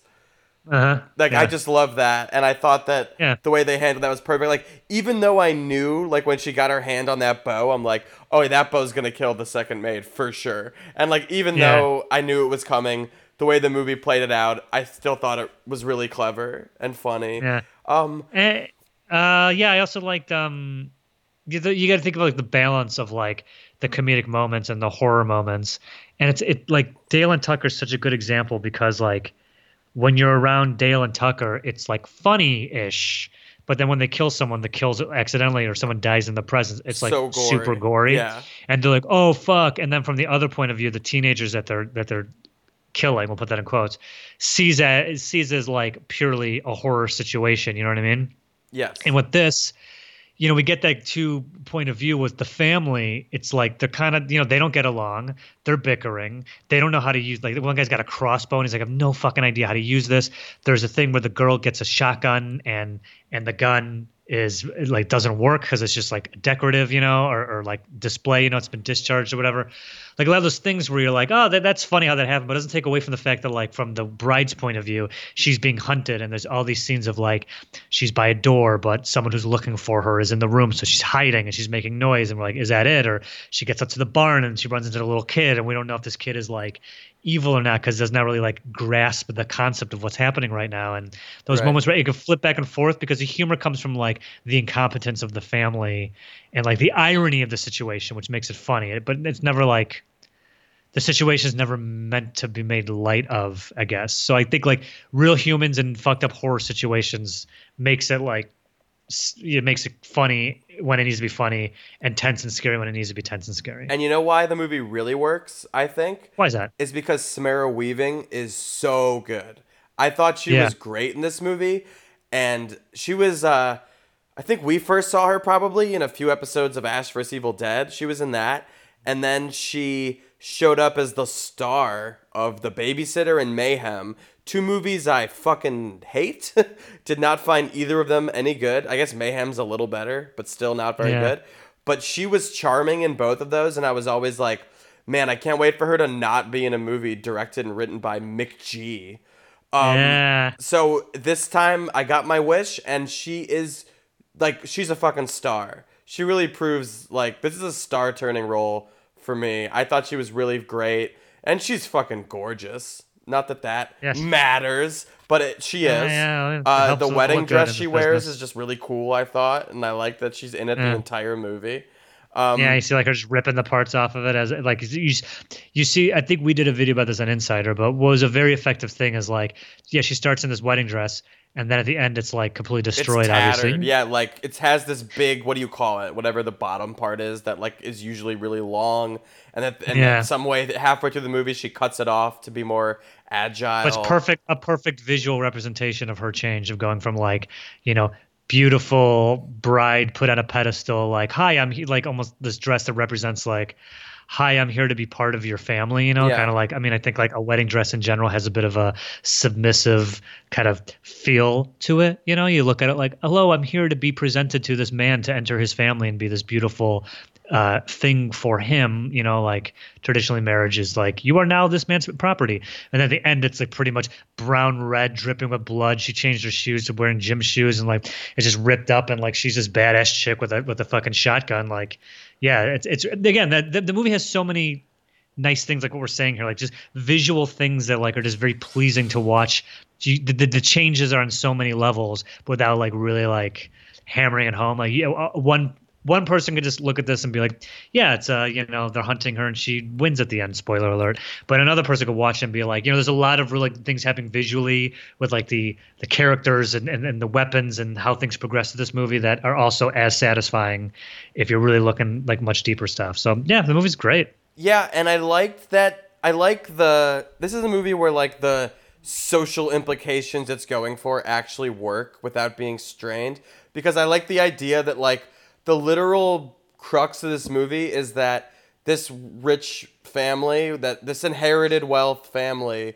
Uh huh. Like I just love that, and I thought that Yeah. the way they handled that was perfect. Like even though I knew, like when she got her hand on that bow, I'm like, oh, that bow's gonna kill the second maid for sure. And like even Yeah. though I knew it was coming, the way the movie played it out, I still thought it was really clever and funny. Yeah. Um. Eh, uh, yeah, I also liked um, you, you got to think about like the balance of like the comedic moments and the horror moments, and it's it like Dale and Tucker is such a good example because like when you're around Dale and Tucker, it's like funny-ish, but then when they kill someone, the kills accidentally or someone dies in the presence, it's like So gory. super gory, Yeah. and they're like, oh fuck, and then from the other point of view, the teenagers that they're that they're killing, we'll put that in quotes, sees that sees as like purely a horror situation. You know what I mean? Yes. And with this, you know, we get that two point of view with the family. It's like they're kind of, you know, they don't get along. They're bickering. They don't know how to use. Like one guy's got a crossbow, and he's like, I have no fucking idea how to use this. There's a thing where the girl gets a shotgun, and and the gun is like doesn't work because it's just like decorative, you know, or, or like display, you know, it's been discharged or whatever. Like a lot of those things where you're like, oh, that, that's funny how that happened, but it doesn't take away from the fact that like from the bride's point of view, she's being hunted, and there's all these scenes of like she's by a door, but someone who's looking for her is in the room, so she's hiding and she's making noise, and we're like, is that it? Or she gets up to the barn and she runs into the little kid, and we don't know if this kid is like evil or not because does not really like grasp the concept of what's happening right now. And those Right. moments where you can flip back and forth because the humor comes from like the incompetence of the family and like the irony of the situation which makes it funny. But it's never like the situation is never meant to be made light of i guess. So i think like real humans in fucked up horror situations makes it like it makes it funny when it needs to be funny and tense and scary when it needs to be tense and scary and you know why the movie really works? I think why is that is because Samara Weaving is so good. I thought she Yeah. was great in this movie, and she was. Uh, I think we first saw her probably in a few episodes of Ash vs Evil Dead. She was in that, and then she showed up as the star of The Babysitter and Mayhem, two movies I fucking hate. (laughs) Did not find either of them any good. I guess Mayhem's a little better, but still not very Yeah. good. But she was charming in both of those, and I was always like, man, I can't wait for her to not be in a movie directed and written by McG. Um, yeah. so this time I got my wish, and she is like she's a fucking star. She really proves like this is a star turning role for me. I thought she was really great, and she's fucking gorgeous. Not that that matters, but it, she is. Yeah, uh, the wedding dress she wears business. is just really cool. I thought, and I like that she's in it the entire movie. Um, Yeah, you see like her just ripping the parts off of it as like you, you see. I think we did a video about this on Insider, but what was a very effective thing is like, yeah, she starts in this wedding dress, and then at the end it's like completely destroyed. obviously, Yeah, like it has this big what do you call it? Whatever the bottom part is that like is usually really long, and that and Yeah. some way halfway through the movie she cuts it off to be more agile. But it's perfect a perfect visual representation of her change of going from like you know beautiful bride put on a pedestal like hi i'm he like almost this dress that represents like hi i'm here to be part of your family you know Yeah. kind of like i mean i think like a wedding dress in general has a bit of a submissive kind of feel to it you know you look at it like hello i'm here to be presented to this man to enter his family and be this beautiful uh, thing for him, you know, like traditionally marriage is like you are now this man's property, and at the end it's like pretty much brown red, dripping with blood. She changed her shoes to wearing gym shoes, and like it's just ripped up, and like she's this badass chick with a with a fucking shotgun. Like, yeah, it's it's again that the, the movie has so many nice things like what we're saying here, like just visual things that like are just very pleasing to watch. The, the the changes are on so many levels without like really like hammering it home. Like, yeah, uh, one one person could just look at this and be like, yeah, it's uh, you know, they're hunting her and she wins at the end. Spoiler alert. But another person could watch and be like, you know, there's a lot of really things happening visually with like the the characters and, and, and the weapons and how things progress to this movie that are also as satisfying if you're really looking like much deeper stuff. So yeah, the movie's great. Yeah, and I liked that. I like the. This is a movie where like the social implications it's going for actually work without being strained. Because I like the idea that like the literal crux of this movie is that this rich family, that this inherited wealth family,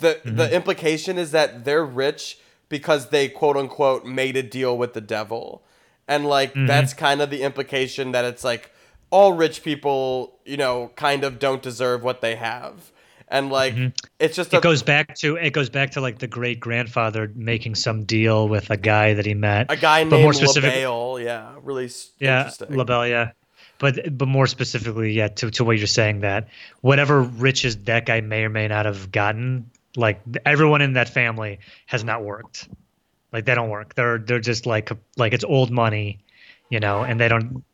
the mm-hmm. the implication is that they're rich because they quote unquote made a deal with the devil. And like mm-hmm. that's kind of the implication that it's like all rich people, you know, kind of don't deserve what they have. And like mm-hmm. it's just a It goes back to it goes back to like the great grandfather making some deal with a guy that he met. a guy but named more specific- LaBelle, yeah, really yeah, interesting. LaBelle, yeah. But but more specifically, yeah, to, to what you're saying that whatever riches that guy may or may not have gotten, like everyone in that family has not worked. Like they don't work. They're they're just like like it's old money, you know, and they don't.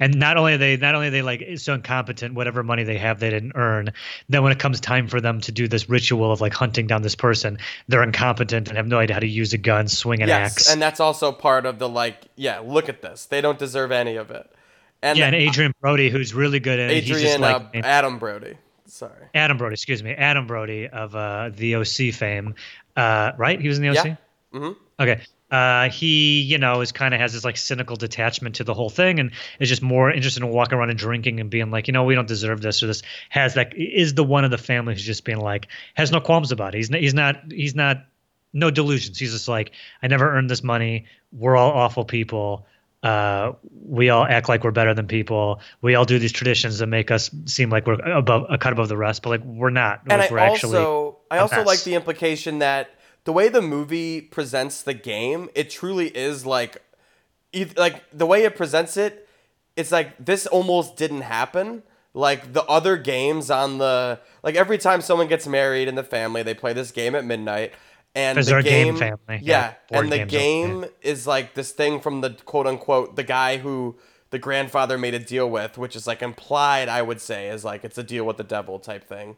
And not only are they not only are they like so incompetent, whatever money they have they didn't earn. Then when it comes time for them to do this ritual of like hunting down this person, they're incompetent and have no idea how to use a gun, swing an yes, axe. and that's also part of the like, yeah, look at this. They don't deserve any of it. And yeah, and Adrien Brody, who's really good at he's Adrian like uh, Adam Brody. Sorry. Adam Brody, excuse me, Adam Brody of uh, the OC fame, uh, right? He was in the OC. Yeah. Mhm. Okay. Uh, he, you know, is kind of has this like cynical detachment to the whole thing, and is just more interested in walking around and drinking and being like, you know, we don't deserve this or this. Has like is the one of the family who's just being like has no qualms about it. He's he's not he's not no delusions. He's just like I never earned this money. We're all awful people. Uh, we all act like we're better than people. We all do these traditions that make us seem like we're above a cut above the rest, but like we're not. and like, I we're actually also I also like the implication that the way the movie presents the game, it truly is like, like the way it presents it, it's like this almost didn't happen. Like the other games on the like every time someone gets married in the family, they play this game at midnight. and the game game, family. Yeah, Yeah, and the game is like this thing from the quote unquote the guy who the grandfather made a deal with, which is like implied, I would say, is like it's a deal with the devil type thing.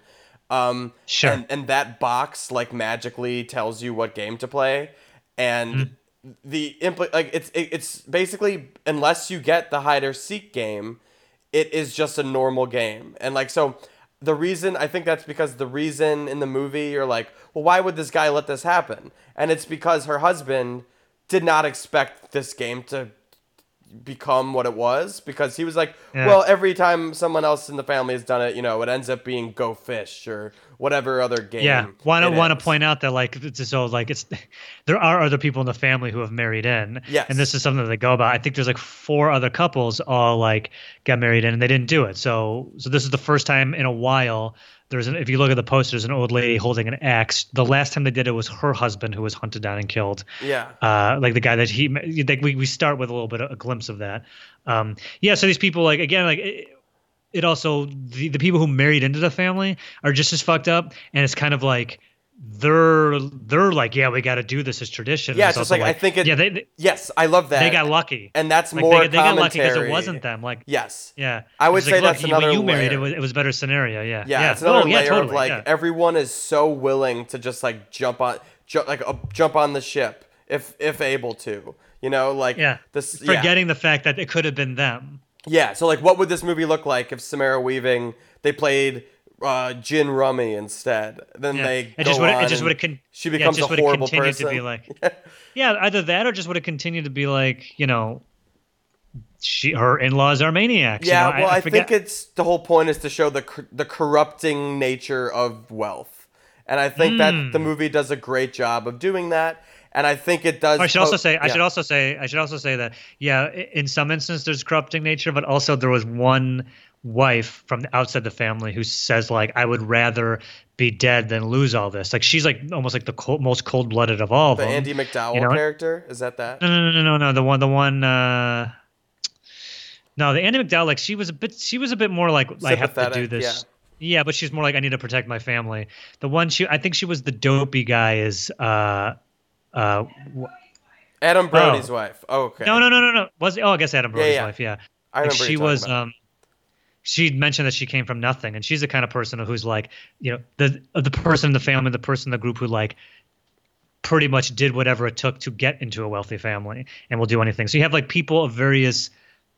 Um, Sure. And, and that box like magically tells you what game to play, and Mm-hmm. the impl- like it's it, it's basically unless you get the hide or seek game, it is just a normal game, and like so. The reason I think that's because the reason in the movie you're like, well, why would this guy let this happen? And it's because her husband did not expect this game to become what it was because he was like, Yeah. well, every time someone else in the family has done it, you know, it ends up being go fish or whatever other game. Yeah, want to want to point out that like it's so like it's (laughs) there are other people in the family who have married in. Yes. and this is something that they go about. I think there's like four other couples all like got married in and they didn't do it. So so this is the first time in a while. There's an if you look at the poster, there's an old lady holding an axe. The last time they did it was her husband who was hunted down and killed. Yeah. Uh, like the guy that he like we we start with a little bit of a glimpse of that. Um, yeah, so these people like again like. It, it also the, the people who married into the family are just as fucked up and it's kind of like they're they're like yeah we got to do this as tradition Yeah, it's it's just also like, I think it. yeah they they, yes, I love that. they got lucky and that's like more they, they got lucky because it wasn't them like Yes. yeah I would like, say look, that's you- another when you married it was, it was a better scenario yeah Yeah, it's another oh, yeah, layer totally, of like yeah. everyone is so willing to just like jump on, ju- like uh, jump on the ship if if able to. You know, like yeah this. yeah. forgetting the fact that it could have been them Yeah, so like, what would this movie look like if Samara Weaving they played uh, Gin Rummy instead? Then yeah. they it just would it just would have con- she yeah, becomes just a horrible continued person. to be like (laughs) yeah either that or just would have continued to be like you know she her in-laws are maniacs you yeah, know? well, I, forget- think it's the whole point is to show the the corrupting nature of wealth, and I think that Hmm. the movie does a great job of doing that. And I think it does. I should also say I yeah. should also say I should also say that yeah, in some instances there's corrupting nature, but also there was one wife from the outside the family who says like I would rather be dead than lose all this. Like she's like almost like the cold, most cold blooded of all of the them. Andie MacDowell you know? character. Is that that? No, no, no, no, no. The one, the one. uh No, the Andie MacDowell. Like she was a bit. She was a bit more like I have to do this. Yeah. but she's more like I need to protect my family. The one she, I think she was the dopey guy. Is uh, uh, Adam Brody's wife. Oh, okay. no, no, no, no, no. Was oh, I guess Adam Brody's yeah. wife. Yeah, I like remember she you was. um she mentioned that she came from nothing, and she's the kind of person who's like, you know, the the person in the family, the person in the group who like pretty much did whatever it took to get into a wealthy family and will do anything. So you have like people of various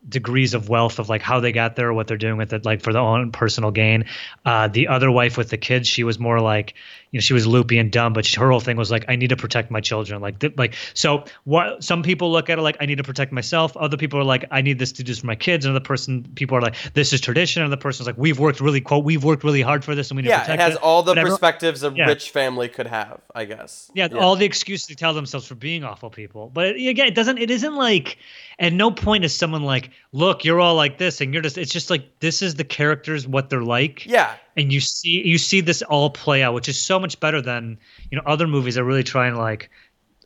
degrees of wealth of like how they got there, what they're doing with it, like for their own personal gain. Uh, the other wife with the kids, she was more like, you know, she was loopy and dumb, but she, her whole thing was like, I need to protect my children. Like, th- like so. What some people look at it like, I need to protect myself. Other people are like, I need this to do this for my kids. Another person, people are like, this is tradition. Another person's like, we've worked really quote, we've worked really hard for this, and we need to yeah, protect it has it. all the But everyone- perspectives a yeah. rich family could have. I guess. yeah, all the excuses they tell themselves for being awful people. But it, again, it doesn't. It isn't like. At no point is someone like, "Look, you're all like this," and you're just. It's just like this is the characters, what they're like, Yeah, and you see you see this all play out, which is so much better than you know other movies that really try and like.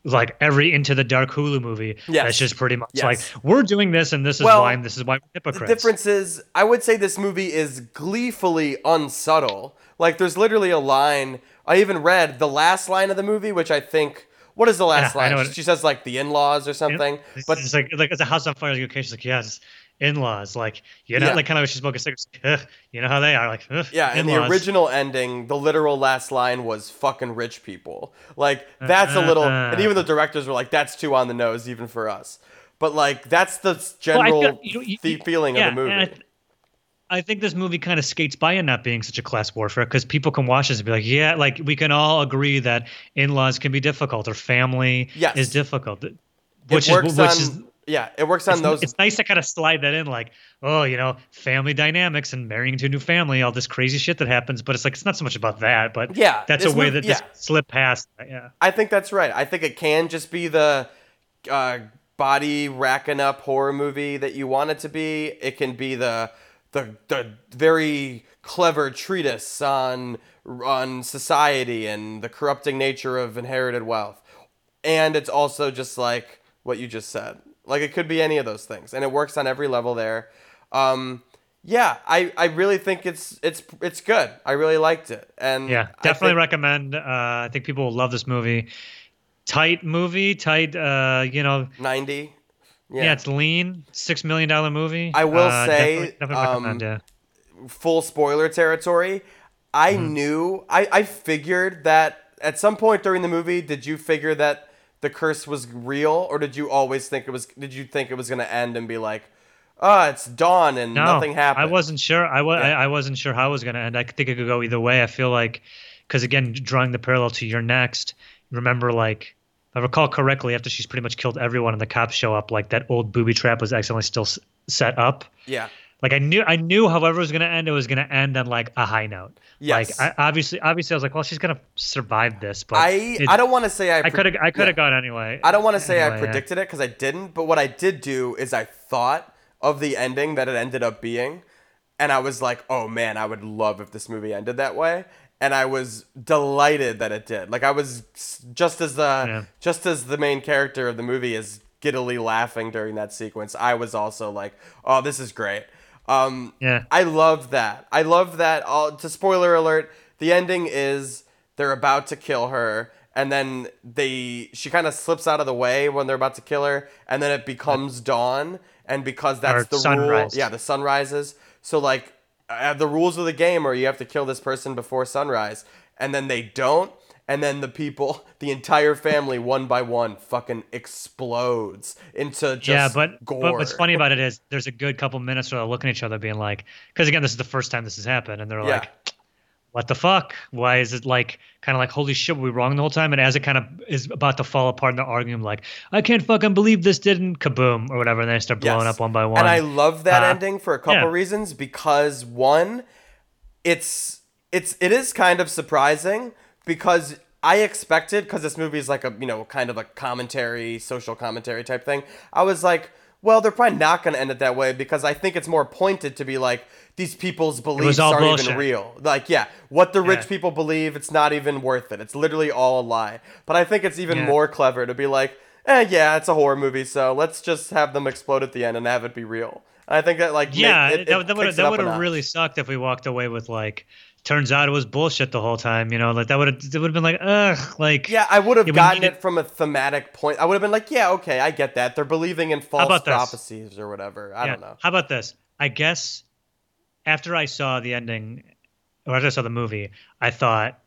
Like every Into the Dark Hulu movie, Yes. that's just pretty much Yes. like we're doing this, and this is Well, why, and this is why we're hypocrites. The difference is, I would say this movie is gleefully unsubtle. Like, there's literally a line. I even read the last line of the movie, which I think. What is the last Yeah, line? she says like the in-laws or something. It's But it's like like it's a house on fire. Like, okay, she's like, yes, in-laws. Like you know, Yeah. like kind of she smoke a cigarette. "Ugh, you know how they are. Like yeah, in the in-laws." original ending, the literal last line was "fucking rich people." Like that's a little, and even the uh-huh. directors were like, "That's too on the nose, even for us." But like that's the s- Well, general feel- you- you- the feeling yeah, of the I movie. th- I think this movie kind of skates by in not being such a class warfare because people can watch this and be like, yeah, like we can all agree that in-laws can be difficult or family Yes. is difficult. it Which works is which on, is yeah, it works on it's, those. it's nice to kind of slide that in, like, oh, you know, family dynamics and marrying into a new family, all this crazy shit that happens. But it's like it's not so much about that, but Yeah, that's a way that yeah. slip past. that, Yeah, I think that's right. I think it can just be the uh, body racking up horror movie that you want it to be. It can be the the the very clever treatise on on society and the corrupting nature of inherited wealth. And it's also just like what you just said. Like it could be any of those things, and it works on every level there. Um, yeah, I, I really think it's it's it's good. I really liked it, and yeah, definitely think- recommend. Uh, I think people will love this movie. Tight movie, tight. Uh, you know, ninety. yeah, it's lean. Six million dollar movie. I will Uh, say, definitely, definitely um, recommend. Yeah. full spoiler territory. I Mm-hmm. knew, I, I figured that at some point during the movie, did you figure that the curse was real, or did you always think it was? Did you think it was gonna end and be like, ah, it's dawn and No, nothing happened? I wasn't sure. I was. Yeah. I, I wasn't sure how it was going to end. I think it could go either way. I feel like, because again, drawing the parallel to you're next. Remember, like, I recall correctly, after she's pretty much killed everyone and the cops show up, like that old booby trap was accidentally still s- set up. Yeah, like I knew I knew however it was gonna end, it was gonna end on like a high note. Yes. Like I, obviously, obviously, I was like, well, she's gonna survive this, but I it- I don't want to say I I could have I could have yeah. gone anyway. I don't want to say I Anyway, yeah. predicted it because I didn't, but what I did do is I thought of the ending that it ended up being, and I was like, oh man, I would love if this movie ended that way. And I was delighted that it did. Like I was just as the Yeah. just as the main character of the movie is giddily laughing during that sequence. I was also like, oh, this is great. Um, Yeah. I love that. I love that. All to spoiler alert, the ending is they're about to kill her, and then they she kind of slips out of the way when they're about to kill her, and then it becomes dawn, and because that's Or the sunrise. rule, yeah, the sun rises. So like, uh, the rules of the game are you have to kill this person before sunrise, and then they don't. And then the people, (laughs) the entire family, one by one, fucking explodes into just yeah, but gore. but what's funny about it is there's a good couple minutes where they're looking at each other, being like, because again, this is the first time this has happened, and they're Yeah. like, "What the fuck? Why is it like kind of like holy shit, were we wrong the whole time?" And as it kind of is about to fall apart, and they're arguing like, "I can't fucking believe this didn't kaboom" or whatever, and they start blowing Yes. up one by one. And I love that Uh, ending for a couple yeah. reasons because one, it's it's it is kind of surprising because I expected because this movie is like a you know kind of a commentary, social commentary type thing. I was like, well, they're probably not going to end it that way because I think it's more pointed to be like these people's beliefs aren't bullshit. even real. Like, yeah, what the rich Yeah. people believe, it's not even worth it. It's literally all a lie. But I think it's even Yeah. more clever to be like, eh, yeah, it's a horror movie, so let's just have them explode at the end and have it be real. I think that like yeah, make, it, that, that would that would have really sucked if we walked away with like, turns out it was bullshit the whole time. You know, like that would have it would have been like, ugh, like Yeah, I would have Yeah, gotten it from a thematic point. I would have been like, yeah, okay, I get that. They're believing in false about this? prophecies or whatever. I Yeah. don't know. How about this? I guess after I saw the ending, or after I saw the movie, I thought,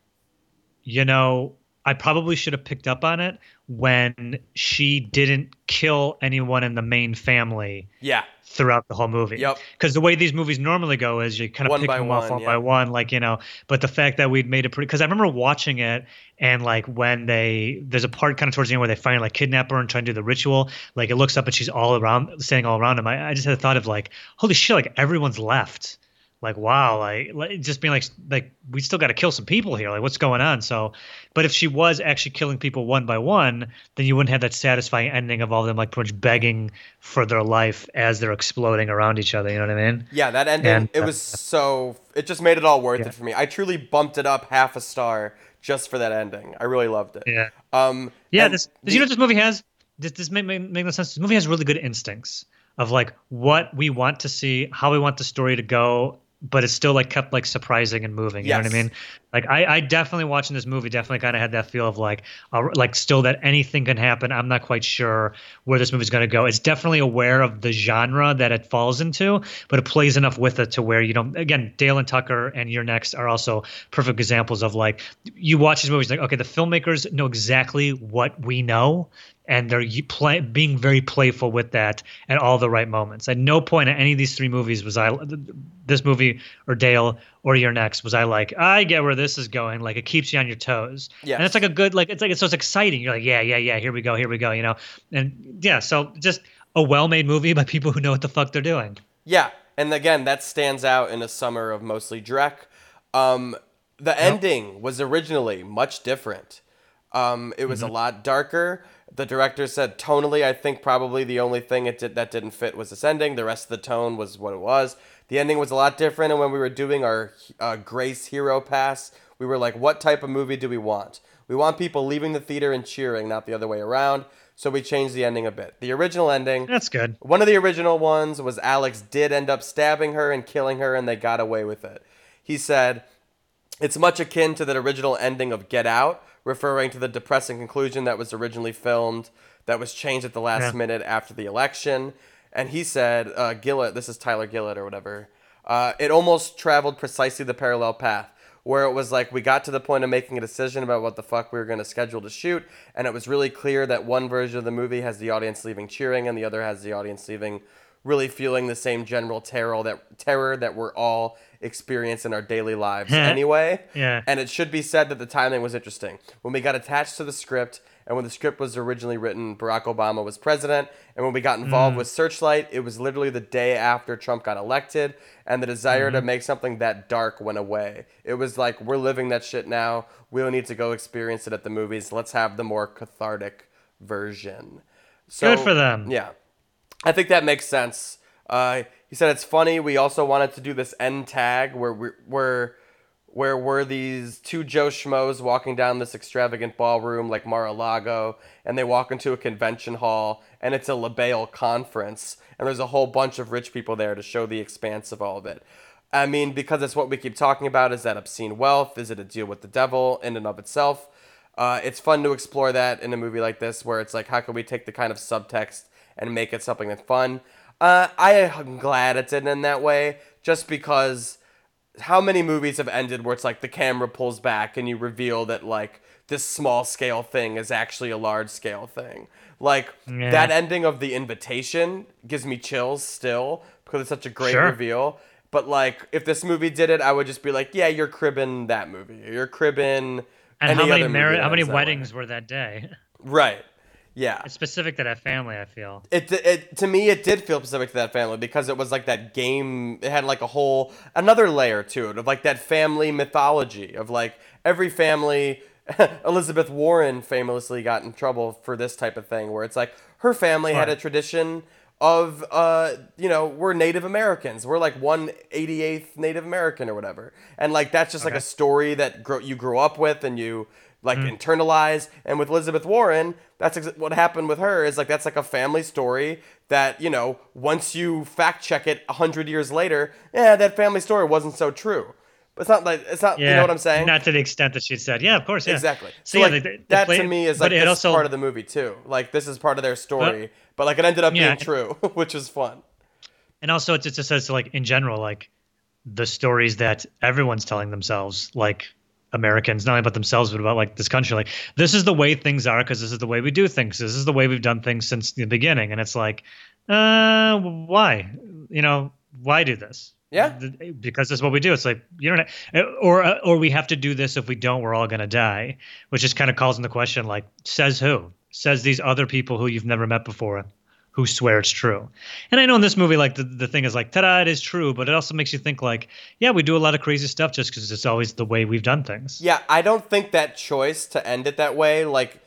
you know, I probably should have picked up on it when she didn't kill anyone in the main family Yeah, throughout the whole movie. Yep. Because the way these movies normally go is you kind of One pick them off one, one yeah. by one, like you know. But the fact that we'd made it pretty, because I remember watching it and like when they there's a part kind of towards the end where they finally like kidnap her and try and do the ritual. Like it looks up and she's all around, standing all around him. I, I just had a thought of like, holy shit, like everyone's left. Like wow, like, like just being like like we still got to kill some people here. Like what's going on? So, but if she was actually killing people one by one, then you wouldn't have that satisfying ending of all of them like pretty much begging for their life as they're exploding around each other. You know what I mean? yeah, that ending. And, it uh, was so. It just made it all worth Yeah. it for me. I truly bumped it up half a star just for that ending. I really loved it. Yeah. Um. Yeah. and This, the- you know, what this movie has. This this make, make make no sense. This movie has really good instincts of like what we want to see, how we want the story to go, but it's still like kept like surprising and moving. You know what I mean? Like I, I definitely watching this movie definitely kind of had that feel of like, uh, like still that anything can happen. I'm not quite sure where this movie's going to go. It's definitely aware of the genre that it falls into, but it plays enough with it to where you don't. Again, Dale and Tucker and You're Next are also perfect examples of like you watch these movies like okay, the filmmakers know exactly what we know. And they're play, being very playful with that at all the right moments. At no point in any of these three movies was I, this movie or Dale or You're Next, was I like, I get where this is going. Like it keeps you on your toes. Yes. And it's like a good, like it's like it's so it's exciting. You're like, yeah, yeah, yeah. Here we go, here we go. You know, and yeah. So just a well-made movie (laughs) by people who know what the fuck they're doing. Yeah, and again, that stands out in a summer of mostly Drek. Um, the ending was originally much different. Um, it was a lot darker. The director said tonally, I think probably the only thing it did that didn't fit was this ending. The rest of the tone was what it was. The ending was a lot different, and when we were doing our uh, Grace Hero Pass, we were like, what type of movie do we want? We want people leaving the theater and cheering, not the other way around. So we changed the ending a bit. The original ending That's good. one of the original ones was Alex did end up stabbing her and killing her, and they got away with it. He said, It's much akin to the original ending of Get Out, referring to the depressing conclusion that was originally filmed, that was changed at the last Yeah. minute after the election. And he said, uh, Gillett, this is Tyler Gillett or whatever, uh, it almost traveled precisely the parallel path where it was like we got to the point of making a decision about what the fuck we were going to schedule to shoot and it was really clear that one version of the movie has the audience leaving cheering and the other has the audience leaving really feeling the same general terror that terror that we're all experiencing in our daily lives anyway Yeah. and it should be said that the timing was interesting when we got attached to the script And when the script was originally written, Barack Obama was president. And when we got involved with Searchlight, it was literally the day after Trump got elected, and the desire to make something that dark went away. It was like we're living that shit now. We don't need to go experience it at the movies. Let's have the more cathartic version. So, Good for them. Yeah. I think that makes sense. Uh, he said it's funny. We also wanted to do this end tag where we're, where we're these two Joe schmoes walking down this extravagant ballroom like Mar-a-Lago, and they walk into a convention hall, and it's a LaBelle conference, and there's a whole bunch of rich people there to show the expanse of all of it. I mean, because it's what we keep talking about is that obscene wealth. Is it a deal with the devil in and of itself? Uh, it's fun to explore that in a movie like this, where it's like, how can we take the kind of subtext and make it something that's fun? Uh, I am glad it's in that way, just because how many movies have ended where it's like the camera pulls back and you reveal that like this small scale thing is actually a large scale thing. Like Yeah. that ending of the invitation gives me chills still because it's such a great Sure. reveal. But like if this movie did it, I would just be like, yeah, you're cribbing that movie. You're cribbing And how many mar- how many that way. weddings were that day? (laughs) Right. Yeah. It's specific to that family. I feel. It, it to me it did feel specific to that family because it was like that game it had like a whole another layer to it of like that family mythology of like every family (laughs) Elizabeth Warren famously got in trouble for this type of thing where it's like her family had a tradition of uh you know we're Native Americans we're like one 88th Native American or whatever and like that's just like a story that grow, you grew up with and you like mm. internalize and with Elizabeth Warren that's ex- what happened with her is like that's like a family story that you know once you fact check it a hundred years later yeah that family story wasn't so true but it's not like it's not Yeah, you know what I'm saying Not to the extent that she said. Yeah, of course. Yeah. Exactly. So, So, yeah, like, they- they that play- to me is like this also is part of the movie too. Like this is part of their story, but, like it ended up Yeah. being true, (laughs) which is fun. and also it just says like in general like the stories that everyone's telling themselves like americans not only about themselves but about like this country. Like this is the way things are because this is the way we do things. This is the way we've done things since the beginning. And it's like uh why? You know why do this? Yeah. Because this is what we do. It's like you don't or uh, or we have to do this if we don't we're all going to die which just kind of calls into question like says who? Says these other people who you've never met before who swear it's true. And I know in this movie, like the, the thing is like, ta-da, it is true, but it also makes you think like, yeah, we do a lot of crazy stuff just because it's always the way we've done things. Yeah, I don't think that choice to end it that way like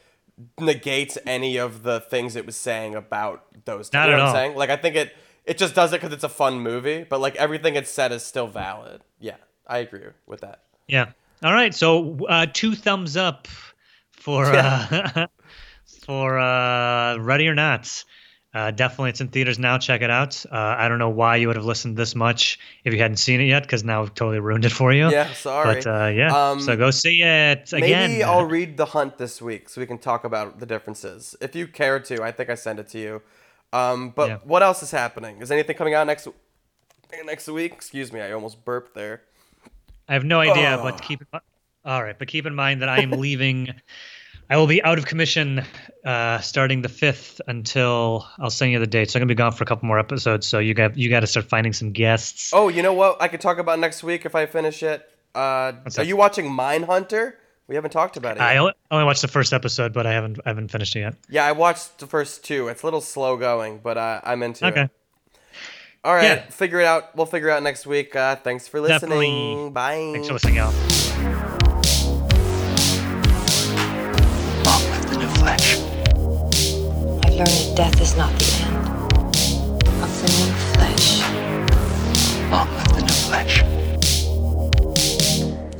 negates any of the things it was saying about those. Not you know at all. I'm saying? Like I think it it just does it because it's a fun movie, but like everything it said is still valid. Yeah, I agree with that. Yeah. All right. So uh, two thumbs up for uh, (laughs) for uh, Ready or Not. Uh, definitely, it's in theaters now. Check it out. Uh, I don't know why you would have listened this much if you hadn't seen it yet, because now I've totally ruined it for you. Yeah, sorry. But uh, yeah, Um, so go see it again. Maybe I'll read The Hunt this week so we can talk about the differences. If you care to, I think I sent it to you. Um, but Yeah. what else is happening? Is anything coming out next next week? Excuse me, I almost burped there. I have no idea, Oh. but keep all right. But keep in mind that I am leaving. I will be out of commission uh, starting the fifth until I'll send you the date. So I'm gonna be gone for a couple more episodes. So you got you got to start finding some guests. Oh, you know what? I could talk about next week if I finish it. Uh, What's are that? you watching Mindhunter? We haven't talked about it. Yet. I only, watched the first episode, but I haven't I haven't finished it yet. yeah, I watched the first two. It's a little slow going, but uh, I'm into Okay. it. All right, Yeah. figure it out. We'll figure it out next week. Uh, thanks for listening. Definitely. Bye. Thanks for listening, y'all. Live the new flesh. I've learned that death is not the end of the new flesh. Long live the new flesh.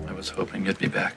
I was hoping you'd be back.